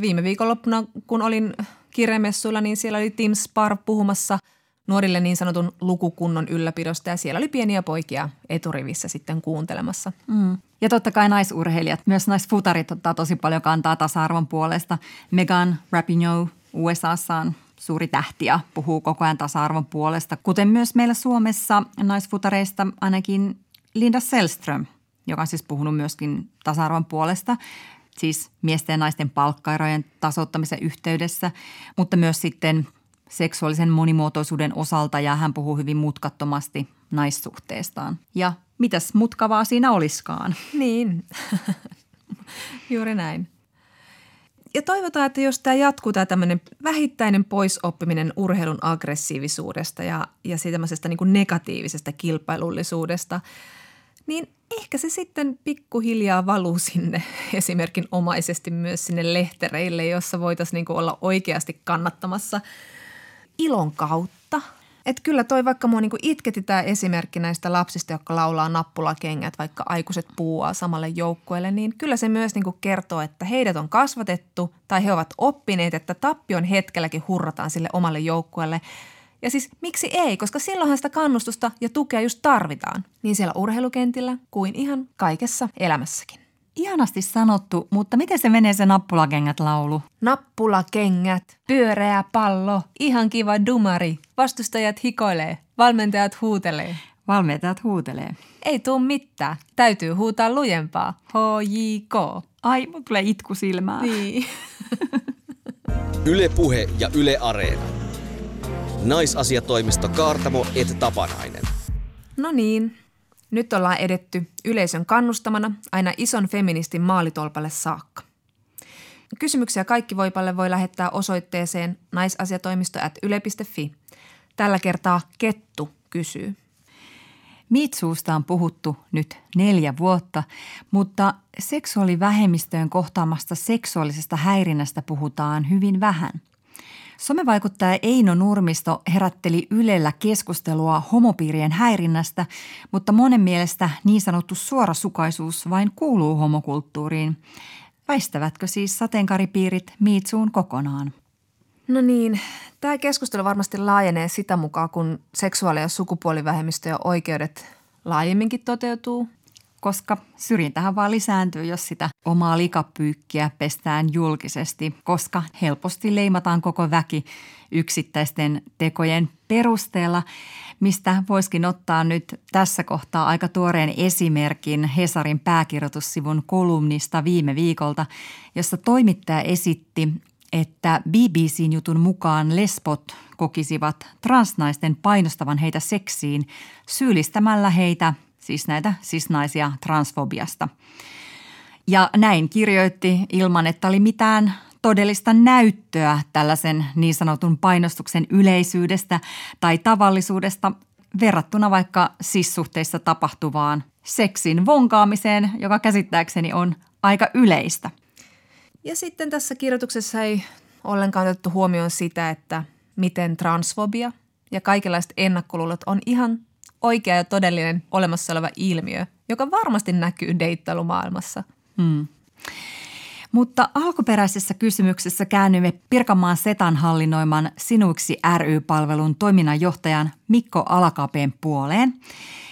viime viikonloppuna, kun olin kirjamessuilla, niin siellä oli Tim Spar puhumassa nuorille niin sanotun lukukunnon ylläpidosta ja siellä oli pieniä poikia eturivissä sitten kuuntelemassa. Mm. Ja totta kai naisurheilijat, myös naisfutarit ottaa tosi paljon kantaa tasa-arvon puolesta. Megan Rapinoe USAssa on suuri tähti ja puhuu koko ajan tasa-arvon puolesta, kuten myös meillä Suomessa naisfutareista ainakin Linda Selström, joka on siis puhunut myöskin tasa-arvon puolesta siis miesten ja naisten palkkaerojen tasoittamisen yhteydessä, mutta myös sitten seksuaalisen monimuotoisuuden osalta ja hän puhuu hyvin mutkattomasti naissuhteestaan. Ja mitäs mutkavaa siinä oliskaan? Niin, juuri näin. Ja toivotaan, että jos tämä jatkuu, tämä tämmöinen vähittäinen poisoppiminen urheilun aggressiivisuudesta ja, ja siitä niin negatiivisesta kilpailullisuudesta – niin ehkä se sitten pikkuhiljaa valuu sinne esimerkin omaisesti myös sinne lehtereille, jossa voitaisiin niin olla oikeasti kannattamassa ilon kautta. Että kyllä toi vaikka mua niinku itketi tämä esimerkki näistä lapsista, jotka laulaa nappulakengät, vaikka aikuiset puuaa samalle joukkueelle, niin kyllä se myös niinku kertoo, että heidät on kasvatettu tai he ovat oppineet, että tappion hetkelläkin hurrataan sille omalle joukkueelle – ja siis miksi ei, koska silloinhan sitä kannustusta ja tukea just tarvitaan. Niin siellä urheilukentillä kuin ihan kaikessa elämässäkin. Ihanasti sanottu, mutta miten se menee se nappulakengät laulu? Nappulakengät, pyöreä pallo, ihan kiva dumari, vastustajat hikoilee, valmentajat huutelee. Valmentajat huutelee. Ei tuu mitään, täytyy huutaa lujempaa. HJK. Ai, mut tulee itku silmään. Niin. Yle Puhe ja Yle Areena. Naisasiatoimisto Kaartamo et Tapanainen. No niin, nyt ollaan edetty yleisön kannustamana aina ison feministin maalitolpalle saakka. Kysymyksiä kaikki voipalle voi lähettää osoitteeseen naisasiatoimisto at yle.fi. Tällä kertaa Kettu kysyy. Mitsuusta on puhuttu nyt neljä vuotta, mutta seksuaalivähemmistöön kohtaamasta seksuaalisesta häirinnästä puhutaan hyvin vähän – Somevaikuttaja Eino Nurmisto herätteli Ylellä keskustelua homopiirien häirinnästä, mutta monen mielestä niin sanottu suorasukaisuus vain kuuluu homokulttuuriin. Väistävätkö siis sateenkaripiirit Miitsuun kokonaan? No niin, tämä keskustelu varmasti laajenee sitä mukaan, kun seksuaali- ja sukupuolivähemmistöjen oikeudet laajemminkin toteutuu koska syrjintähän vaan lisääntyy, jos sitä omaa likapyykkiä pestään julkisesti, koska helposti leimataan koko väki yksittäisten tekojen perusteella, mistä voiskin ottaa nyt tässä kohtaa aika tuoreen esimerkin Hesarin pääkirjoitussivun kolumnista viime viikolta, jossa toimittaja esitti, että BBCn jutun mukaan lesbot kokisivat transnaisten painostavan heitä seksiin syyllistämällä heitä, siis näitä sisnaisia, transfobiasta. Ja näin kirjoitti ilman, että oli mitään todellista näyttöä tällaisen niin sanotun painostuksen yleisyydestä tai tavallisuudesta verrattuna vaikka sissuhteissa tapahtuvaan seksin vonkaamiseen, joka käsittääkseni on aika yleistä. Ja sitten tässä kirjoituksessa ei ollenkaan otettu huomioon sitä, että miten transfobia ja kaikenlaiset ennakkoluulot on ihan oikea ja todellinen olemassa oleva ilmiö, joka varmasti näkyy deittailumaailmassa. Hmm. Mutta alkuperäisessä kysymyksessä käännymme Pirkanmaan Setan hallinnoiman Sinuiksi ry-palvelun toiminnanjohtajan Mikko Alakapeen puoleen.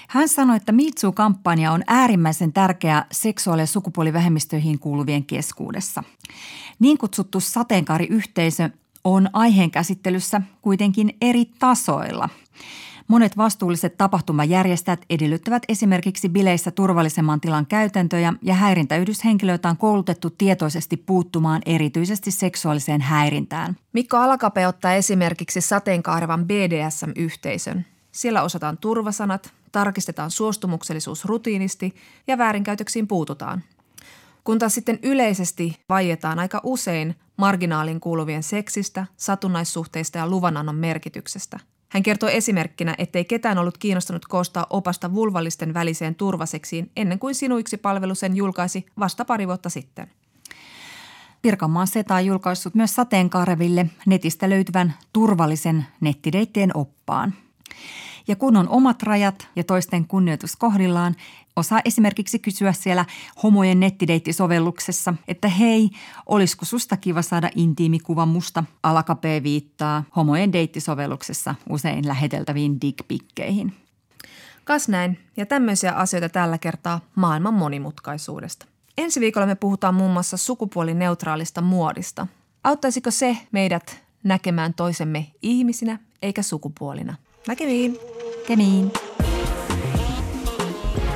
Hän sanoi, että Mitsu-kampanja on äärimmäisen tärkeä seksuaali- ja sukupuolivähemmistöihin kuuluvien keskuudessa. Niin kutsuttu sateenkaariyhteisö on aiheen käsittelyssä kuitenkin eri tasoilla – Monet vastuulliset tapahtumajärjestäjät edellyttävät esimerkiksi bileissä turvallisemman tilan käytäntöjä ja häirintäyhdyshenkilöitä on koulutettu tietoisesti puuttumaan erityisesti seksuaaliseen häirintään. Mikko Alakape ottaa esimerkiksi sateenkaarevan BDSM-yhteisön. Siellä osataan turvasanat, tarkistetaan suostumuksellisuus rutiinisti ja väärinkäytöksiin puututaan. Kun taas sitten yleisesti vaietaan aika usein marginaalin kuuluvien seksistä, satunnaissuhteista ja luvanannon merkityksestä – hän kertoi esimerkkinä, ettei ketään ollut kiinnostunut koostaa opasta vulvallisten väliseen turvaseksiin ennen kuin Sinuiksi palvelu sen julkaisi vasta pari vuotta sitten. Pirkanmaan Seta on julkaissut myös sateenkaareville netistä löytyvän turvallisen nettideitteen oppaan. Ja kun on omat rajat ja toisten kunnioitus kohdillaan, osaa esimerkiksi kysyä siellä homojen nettideittisovelluksessa, että hei, olisiko susta kiva saada intiimikuva musta? Alakapee viittaa homojen deittisovelluksessa usein läheteltäviin dickpikkeihin. Kas näin, ja tämmöisiä asioita tällä kertaa maailman monimutkaisuudesta. Ensi viikolla me puhutaan muun muassa sukupuolineutraalista muodista. Auttaisiko se meidät näkemään toisemme ihmisinä eikä sukupuolina? Näkemiin! Näkemiin!